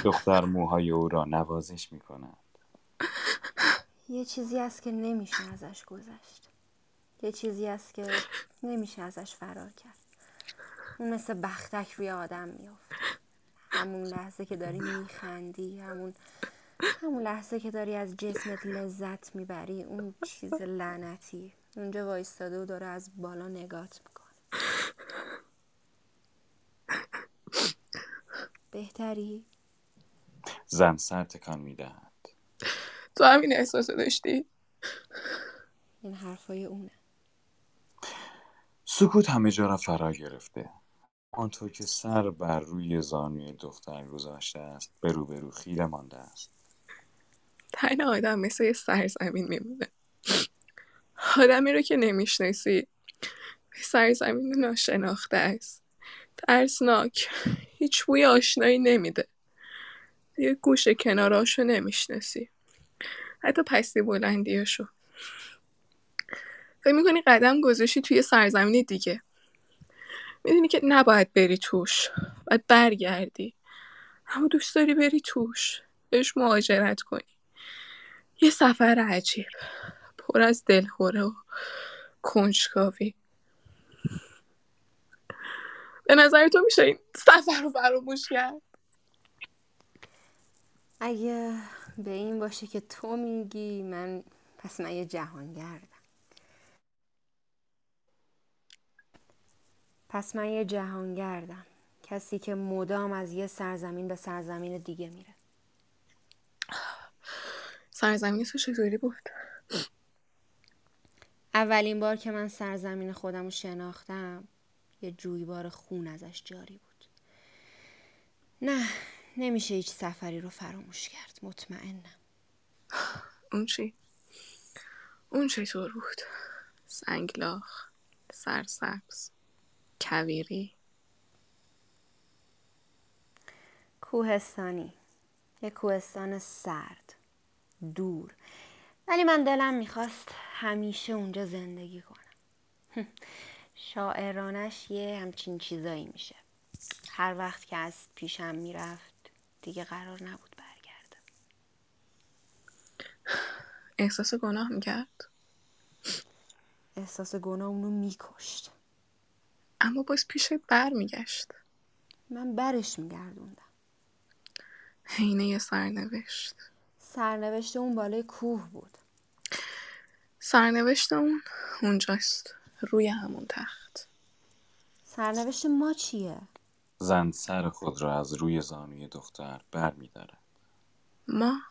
دختر موهای او را نوازش می کند یه چیزی هست که نمیشه ازش گذشت. یه چیزی هست که نمیشه ازش فرار کرد. اون مثل بختک روی آدم میافت. همون لحظه که داری میخندی همون همون لحظه که داری از جسمت لذت می‌بری اون چیز لعنتی. اونجا وایستاده و داره از بالا نگات می‌کنه. بهتری؟ زن سر تکان می‌دهد. تو همین احساس داشتی؟ این حرفای اونه. سکوت همه جا را فرا گرفته. آنطور که سر بر روی زانوی دختر گذاشته است به روبرو خیره مانده است. تن آدم مثل یه سرزمین میمونه. آدمی رو که نمی‌شناسی به سرزمین ناشناخته است. ترسناک. هیچ بوی آشنایی نمیده. یه گوشه کناراشو نمی‌شناسی. حتی پستی بلندیاشو فکر می‌کنی قدم گذاشتی توی سرزمین دیگه. می‌دونی که نباید بری توش. باید برگردی. اما دوست داری بری توش. بهش مهاجرت کنی. یه سفر عجیب. پر از دلهوره و کنجکاوی. به نظر تو میشه این سفر رو فراموش کرد؟ اگه به این باشه که تو میگی من پس من یه جهانگردم. پس من یه جهانگردم. کسی که مدام از یه سرزمین به سرزمین دیگه میره. سرزمین تو چطوری بود؟ اولین بار که من سرزمین خودم رو شناختم یه جویبار خون ازش جاری بود. نه نمیشه هیچ سفری رو فراموش کرد مطمئنم. اون چی؟ اون چطور بود؟ سنگلاخ سرسبز کویری؟ کوهستانی. یه کوهستان سرد دور. ولی من دلم می‌خواست همیشه اونجا زندگی کنم. شاعرانش یه همچین چیزایی میشه. هر وقت که از پیشم می‌رفت دیگه قرار نبود برگرده. احساس گناه می‌کرد؟ احساس گناه اونو میکشت. اما باز پیشت بر میگشت. من برش میگردوندم. حینه سرنوشت؟ سرنوشت اون بالای کوه بود. سرنوشت اون اونجاست روی همون تخت. سرنوشت ما چیه؟ زن سر خود را از روی زانوی دختر بر می دارد. ما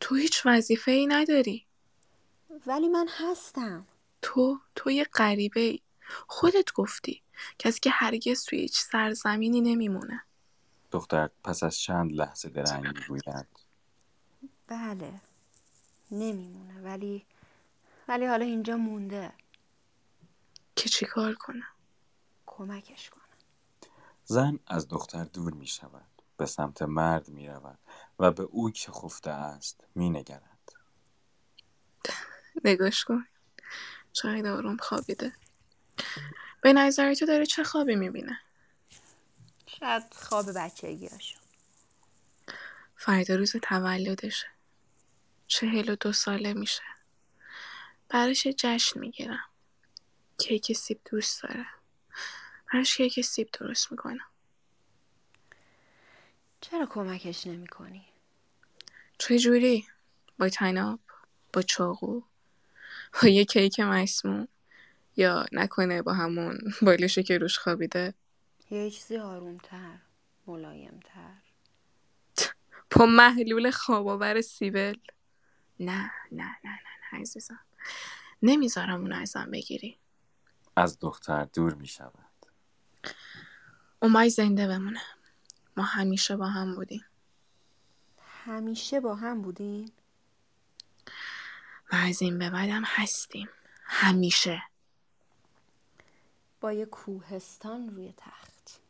تو هیچ وظیفه ای نداری. ولی من هستم. تو تو یه غریبه ای خودت گفتی کسی که هرگز توی هیچ سرزمینی نمیمونه. دختر پس از چند لحظه درنگ می‌گوید. بله نمیمونه ولی ولی حالا اینجا مونده. که چی کار کنم؟ کمکش کنم زن از دختر دور می شود. به سمت مرد می رود و به او که خفته است می نگرد. نگاش کن. شاید آروم خوابیده. به نظر تو داره چه خوابی می‌بینه شاید خواب بچگیاشو فردا روز تولدشه چهل و دو ساله میشه. براش یه جشن می‌گیرم. کیک سیب دوست داره. براش کیک سیب درست می‌کنم. چرا کمکش نمی کنی؟ چجوری با تناب با چاقو؟ با یه کیک مسموم یا نکنه با همون بالشی که روش خوابیده؟ یه چیزی آرومتر ملایمتر. با محلول خواباور سیبل؟ نه نه نه نه نه عزیزم. نمی‌ذارم اونو ازم بگیری. از دختر دور می اومای زنده بمونه. ما همیشه با هم بودیم. همیشه با هم بودین؟ و از این به بعدم هستیم. همیشه. با یه کوهستان روی تخت.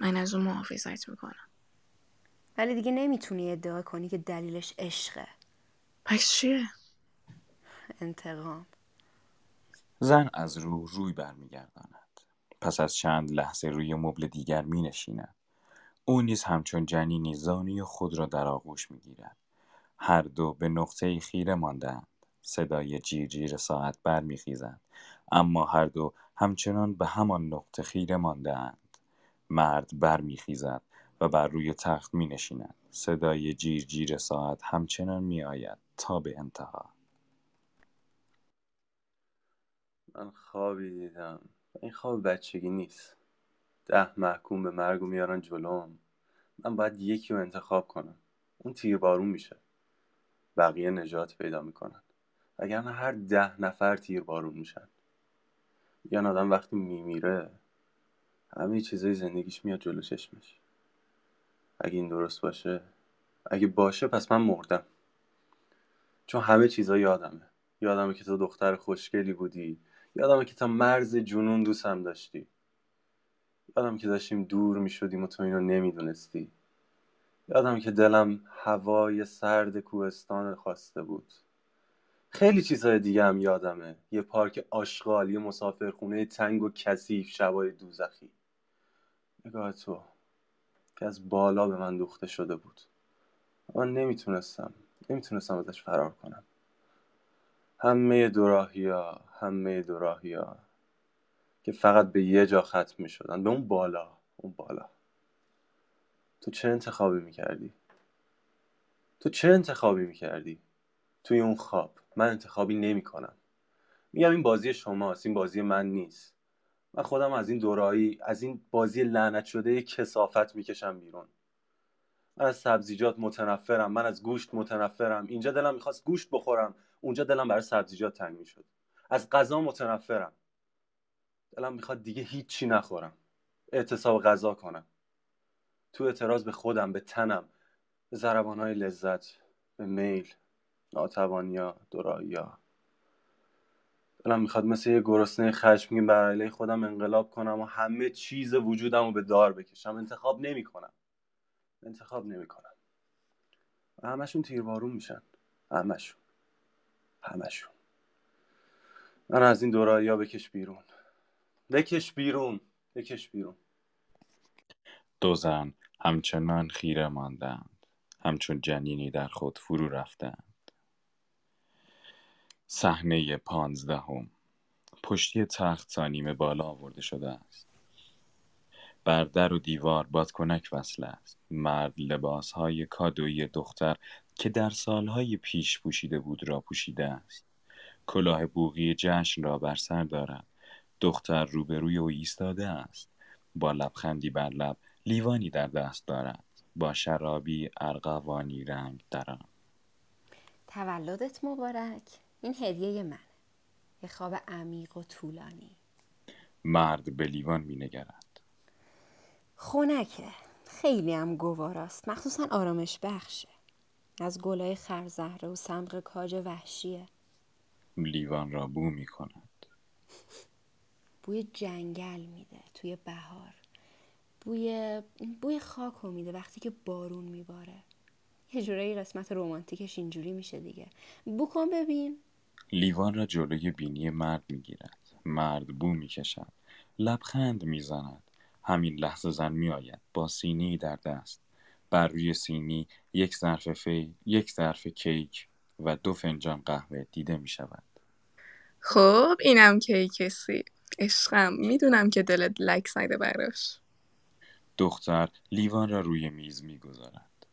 من از اون محافظت می‌کنم. ولی دیگه نمی‌تونی ادعا کنی که دلیلش عشقه. پس چیه؟ انتقام. زن از رو روی برمیگرداند. پس از چند لحظه روی مبل دیگر می نشیند. او نیز همچون جنینی زانوی خود را در آغوش می گیرد. هر دو به نقطه خیره ماندهاند. صدای جیرجیر ساعت برمیخیزد اما هر دو همچنان به همان نقطه خیره ماندهاند. مرد برمیخیزد و بر روی تخت می نشیند. صدای جیرجیر ساعت همچنان می آید تا به انتها. من خوابی دیدم این خواب بچگی نیست. ده محکوم به مرگ و میارن جلوم. من باید یکی رو انتخاب کنم. اون تیر بارون میشه. بقیه نجات پیدا می‌کنن. وگرنه هر ده نفر تیر بارون میشن. یه آدم وقتی میمیره همه چیزای زندگیش میاد جلو چشمش. اگه این درست باشه اگه باشه پس من مردم. چون همه چیزا یادمه. یادمه که تو دختر خوشگلی بودی. یادمه که تا مرز جنون دوستم داشتی. یادم که داشتیم دور می‌شدیم و تو اینو نمی‌دونستی. یادم که دلم هوای سرد کوهستان خواسته بود. خیلی چیزهای دیگه هم یادمه. یه پارک آشغال یه مسافرخونه تنگ و کثیف شبای دوزخی. نگاه تو که از بالا به من دوخته شده بود. من نمی‌تونستم نمی‌تونستم ازش فرار کنم. همه دوراهی ها همه دوراهی ها که فقط به یه جا ختم می شدن به اون بالا اون بالا. تو چه انتخابی می‌کردی؟ تو چه انتخابی می‌کردی؟ توی اون خواب. من انتخابی نمی کنم میگم این بازی شماست این بازی من نیست. من خودم از این دورایی از این بازی لعنت شده کسافت می‌کشم بیرون. من از سبزیجات متنفرم من از گوشت متنفرم. اینجا دلم می‌خواست گوشت بخورم. اونجا دلم برای سبزیجات تنگ می‌شد از غذا متنفرم. دلم می‌خواد دیگه هیچی نخورم. اعتصاب غذا کنم. تو اعتراض به خودم به تنم به ضربانهای لذت به میل ناتوانیا دوراییا. دلم می‌خواد مثل یه گرسنه خشمگین بر علیه خودم انقلاب کنم و همه چیز وجودم رو به دار بکشم. انتخاب نمی‌کنم. انتخاب نمی‌کنم. و همشون تیربارون میشن. همشون همشون. من از این دورایی ها بکش بیرون. بکش بیرون بکش بیرون. دو زن همچنان خیره ماندند. همچون جنینی در خود فرو رفتند. صحنه پانزدهم. پشتی تخت تا نیمه بالا آورده شده است. بر در و دیوار بادکنک وصل است. مرد لباسهای کادویی دختر که در سالهای پیش پوشیده بود را پوشیده است. کلاه بوغی جشن را بر سر دارد. دختر روبروی او ایستاده است. با لبخندی بر لب لیوانی در دست دارد. با شرابی ارغوانی رنگ در آن تولدت مبارک. این هدیه منه. یه خواب عمیق و طولانی. مرد به لیوان مینگرد. خونکه خیلی هم گواراست. مخصوصا آرامش بخشه. از گلای خرزهره و سمق کاج وحشیه. لیوان را بو می کند بوی جنگل میده توی بهار. بوی بوی خاک میده وقتی که بارون میباره. یه جورایی قسمت رمانتیکش اینجوری میشه دیگه. بو کن ببین. لیوان را جلوی بینی مرد می گیرد مرد بو می کشد لبخند می زند همین لحظه زن می آید با سینی در دست. بر روی سینی یک ظرف فی یک ظرف کیک و دو فنجان قهوه دیده می شود خب اینم کیکسی عشقم می‌دونم که دلت لک زده براش. دختر لیوان را روی میز می گذارد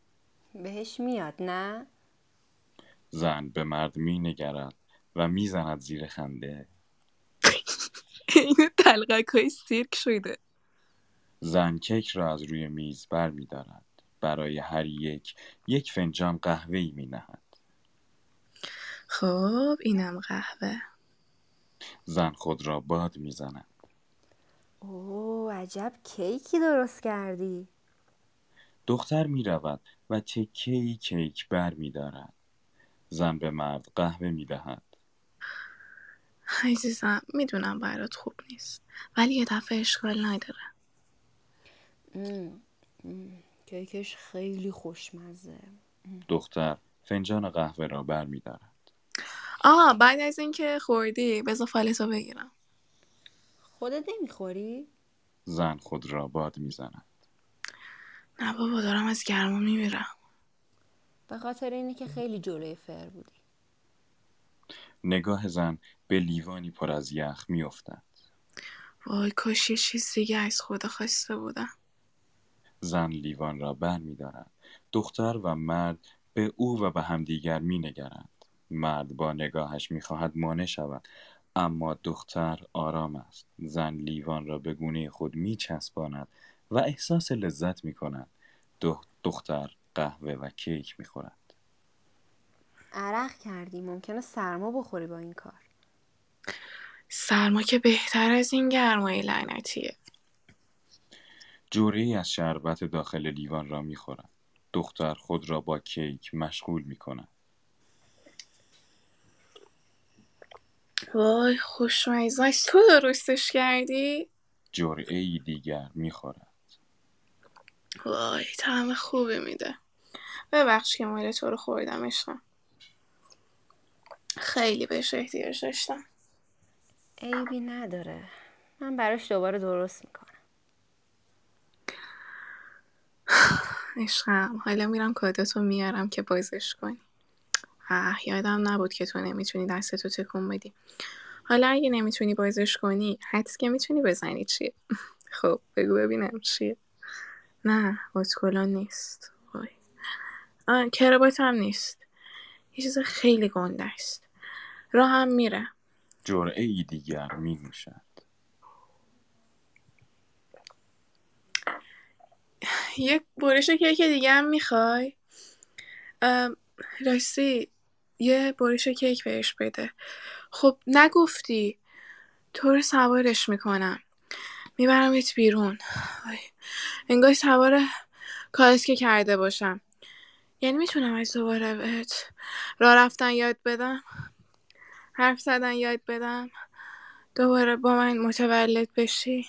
بهش میاد نه؟ زن به مرد می نگرد و می زند زیر خنده. این تلقک های سیرک شده. زن کیک را از روی میز بر می دارد. برای هر یک یک فنجان قهوه می نهد. خب اینم قهوه زن خود را باد می زند. اوه عجب کیکی درست کردی دختر می رود و تکه ای کیک بر می دارد. زن به مرد قهوه می دهد. عزیزم می‌دونم برات خوب نیست ولی یه دفعه اشکال نداره کیکش خیلی خوشمزه دختر فنجان قهوه را بر می دارد. آه بعد از اینکه خوردی بذار فالتو بگیرم خودت نمی‌خوری؟ زن خود را باد می زند. نه بابا دارم از گرما میمیرم به خاطر اینه که خیلی جلوی فر بودی نگاه زن به لیوانی پر از یخ می افتد. وای کاش یه چیز دیگه از خدا خواسته بودم زن لیوان را بر می دارد. دختر و مرد به او و به همدیگر می نگرند. مرد با نگاهش می خواهد مانع شود اما دختر آرام است. زن لیوان را به گونه خود می چسباند و احساس لذت می کند. دخ- دختر قهوه و کیک می خورد. عرق کردی ممکنه سرما بخوری با این کار سرما که بهتر از این گرمای لعنتیه جوری از شربت داخل لیوان را می خورد. دختر خود را با کیک مشغول می کند. وای خوشمزه است. تو درستش کردی جرعه ای دیگر می خورد. وای طعم خوبی میده ببخش که مال تو رو خوردم عشقم خیلی بهش احتیاج داشتم عیبی نداره من براش دوباره درست می‌کنم عشقم. حالا میرم کاداتو میارم که بازش کنی. اه یادم نبود که تو نمی‌تونی دستتو تکون بدی. حالا اگه نمی‌تونی بازش کنی حدس که می‌تونی بزنی چیه؟ خب بگو ببینم چیه. نه باتکلون نیست. وای. هم نیست. یه چیز خیلی گنده است. راه هم میره. جرعه ای دیگر می. یک برش کیک دیگه هم می‌خوای؟ راستی یه برش کیک بهش بده. خب نگفتی. تو رو سوارش می‌کنم. میبرمت بیرون. وای. انگار سوار کالسکه کرده باشم. یعنی می‌تونم از دوباره بهت راه رفتن یاد بدم؟ حرف زدن یاد بدم؟ دوباره با من متولد بشی.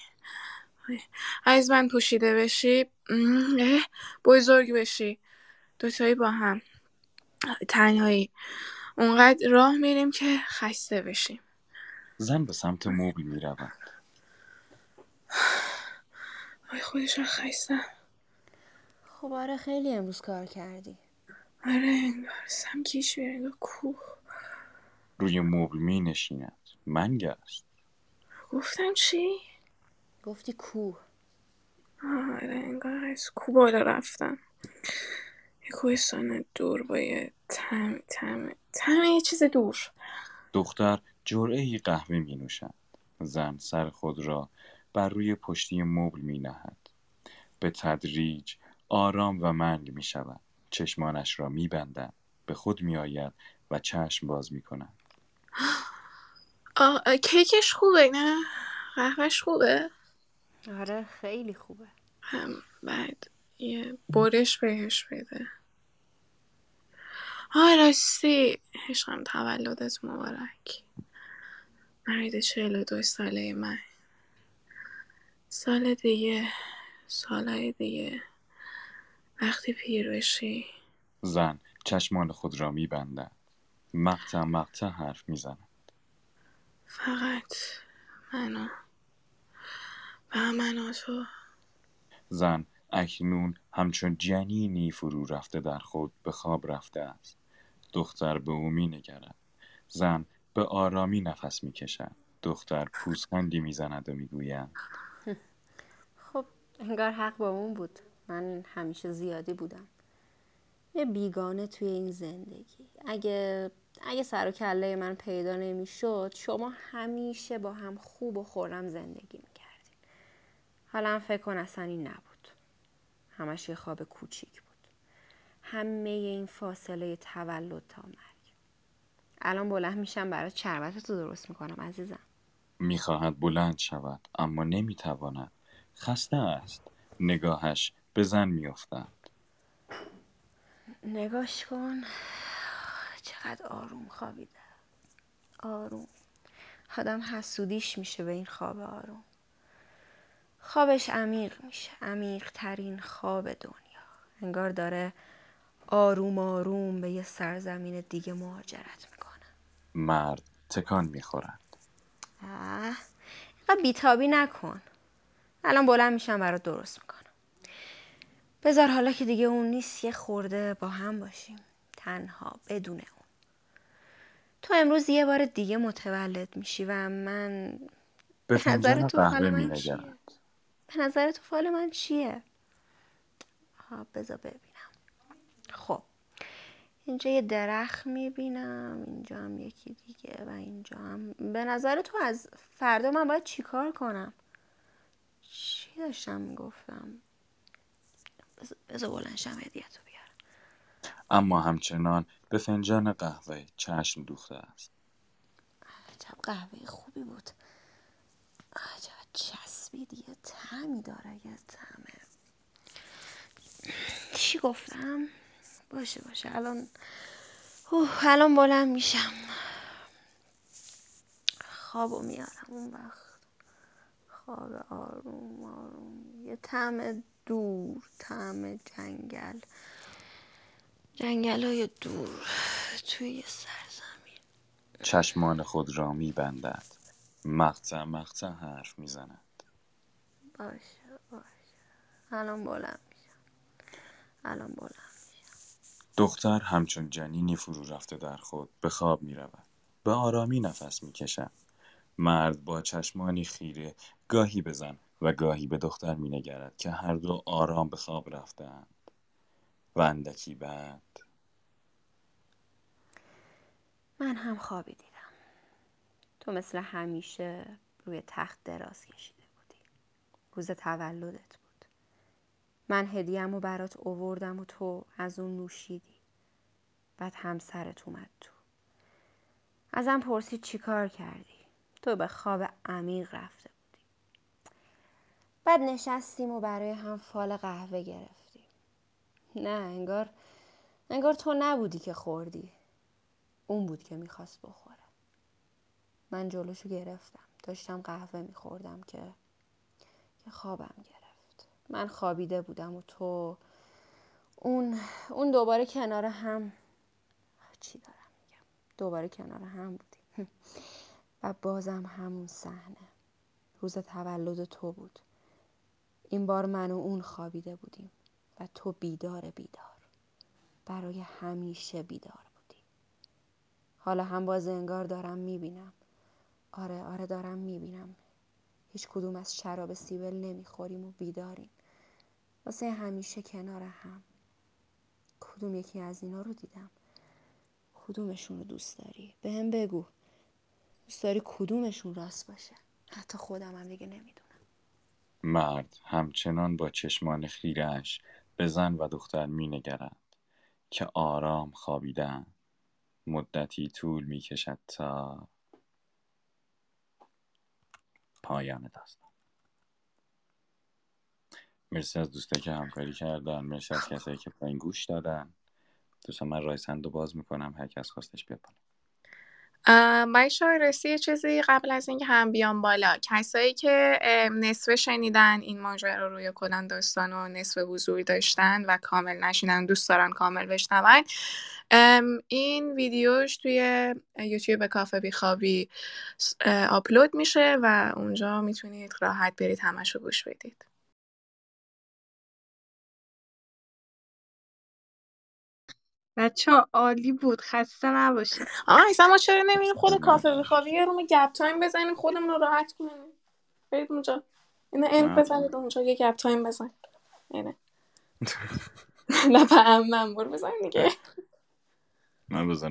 از من پوشیده بشی؟ بزرگ بشی. دوتایی با هم. تنهایی. اونقدر راه میریم که خسته بشیم. زن به سمت مبل می رود. وای خودشم خستم خب آره خیلی امروز کار کردی. آره انگار سم کیش میره انگار کوه. روی مبل می نشیند منگ است. گفتم چی؟ گفتی کوه. آره انگار از کوه بالا رفتم. یه کوهستان دور با یه تم تم تم یه چیز دور. دختر جرعه قهوه می نوشد زن سر خود را بر روی پشتی مبل می نهد به تدریج آرام و منگ می شود چشمانش را می بندد به خود می آید و چشم باز می کند کیکش خوبه نه؟ قهوهش خوبه؟ آره خیلی خوبه. هم بعد یه برش بهش بده. آه راستی. عشقم تولدت مبارک. مرد چهل و دو ساله من. سال دیگه سالهای دیگه. وقتی پیر بشی. زن چشمان خود را می بندد مقطع مقطع حرف می زند فقط منو. و من و تو زن اکنون همچون جنینی فرو رفته در خود به خواب رفته است. دختر به او می نگرد. زن به آرامی نفس می کشد. دختر پوزخندی می زند و می گوید. خب انگار حق با اون بود. من همیشه زیادی بودم. یه بیگانه توی این زندگی. اگه اگه سر و کله من پیدا نمی‌شد شما همیشه با هم خوب و خورم زندگی می‌کردین حالا هم فکر کن اصلا این نبود. همش یه خواب کوچیک بود. همه این فاصله تولد تا مرگ. الان بلند میشم برای چربت رو درست می‌کنم عزیزم. می‌خواهد بلند شود اما نمی‌تواند. خسته است. نگاهش به زن میافتد. نگاش کن. چقدر آروم خوابیده. آروم. آدم حسودیش میشه به این خواب آروم. خوابش عمیق میشه. عمیق ترین خواب دنیا. انگار داره آروم آروم به یه سرزمین دیگه مهاجرت می‌کنه. مرد تکان می‌خورد. اه اینقدر بیتابی نکن. الان بلند میشم برات درست می‌کنم. بذار حالا که دیگه اون نیست یه خورده با هم باشیم. تنها بدون اون. تو امروز یه بار دیگه متولد میشی و من به نظر تو قهوه من به نظر تو فال من چیه؟ ها بذار ببینم. خب اینجا یه درخت می‌بینم اینجا هم یکی دیگه و اینجا هم. به نظر تو از فردا من باید چیکار کنم؟ چی داشتم می‌گفتم؟ بذار- بذار بلنشم هدیت رو بیارم. اما همچنان به فنجان قهوه چشم دوخته است. عجب قهوه خوبی بود. عجب چسبید یه تعمی داره یه تعمه چی گفتم؟ باشه باشه. الان اوه الان بلند میشم. خوابو میارم اون وقت. خواب آروم آروم. یه طعم دور طعم جنگل. جنگل های دور توی سرزمین. چشمان خود را میبندد. مقطع مقطع حرف می‌زند. باشه باشه الان بلند میشم. الان بلند دختر همچون جنینی فرو رفته در خود. به خواب می رود. به آرامی نفس می کشد. مرد با چشمانی خیره گاهی به زن و گاهی به دختر می نگرد که هر دو آرام به خواب رفتند. و اندکی بعد. من هم خوابی دیدم. تو مثل همیشه روی تخت دراز بودی روز تولدت بود. من هدیه‌مو رو برات اووردم و تو از اون نوشیدی. بعد همسرت اومد تو. ازم پرسید چی کار کردی؟ تو به خواب عمیق رفته بودی. بعد نشستیم و برای هم فال قهوه گرفتیم. نه انگار انگار تو نبودی که خوردی. اون بود که می‌خواست بخوره. من جلوشو گرفتم. داشتم قهوه میخوردم که خوابم گرفت. من خوابیده بودم و تو اون اون دوباره کنار هم چی دارم میگم؟ دوباره کنار هم بودیم. و بازم همون صحنه. روز تولد تو بود. این بار من و اون خوابیده بودیم. و تو بیدار بیدار. برای همیشه بیدار بودی حالا هم باز انگار دارم می‌بینم. آره آره دارم می‌بینم. هیچ کدوم از شراب سیبل نمی‌خوریم و بیداریم. واسه همیشه کنار هم. کدوم یکی از اینا رو دیدم. کدومشون رو دوست داری؟ به هم بگو. دوست داری کدومشون راست باشه؟ حتی خودم هم دیگه نمی‌دونم. مرد همچنان با چشمان خیرش به زن و دختر می نگرد که آرام خوابیدن. مدتی طول می کشد تا پایان داستان. مرسی از دوستایی که همکاری کردن. مرسی از کسایی که پایین گوش دادن. دوستان من رایسند رو باز می‌کنم. هر کس خواستش بیاد من شایرسی یه چیزی قبل از اینکه هم بیام بالا. کسایی که نصفه شنیدن این ماجرا رو یا کلا داستان و نصف حضور داشتن و کامل نشینن دوست دارن کامل بشنون. این ویدیوش توی یوتیوب کافه بیخوابی آپلود میشه و اونجا می‌تونید راحت برید همش رو گوش بدید. بچه عالی بود. خسته نباشید. آه اصلا ما چرا نمیریم خود کافه بیخوابی یه روم گپ تایم بزنیم خودمون رو راحت کنیم. برید اونجا. اینو اند نه. بزنید اونجا یه گپ تایم بزن اینه. نه به من برو بزن دیگه. من بزنم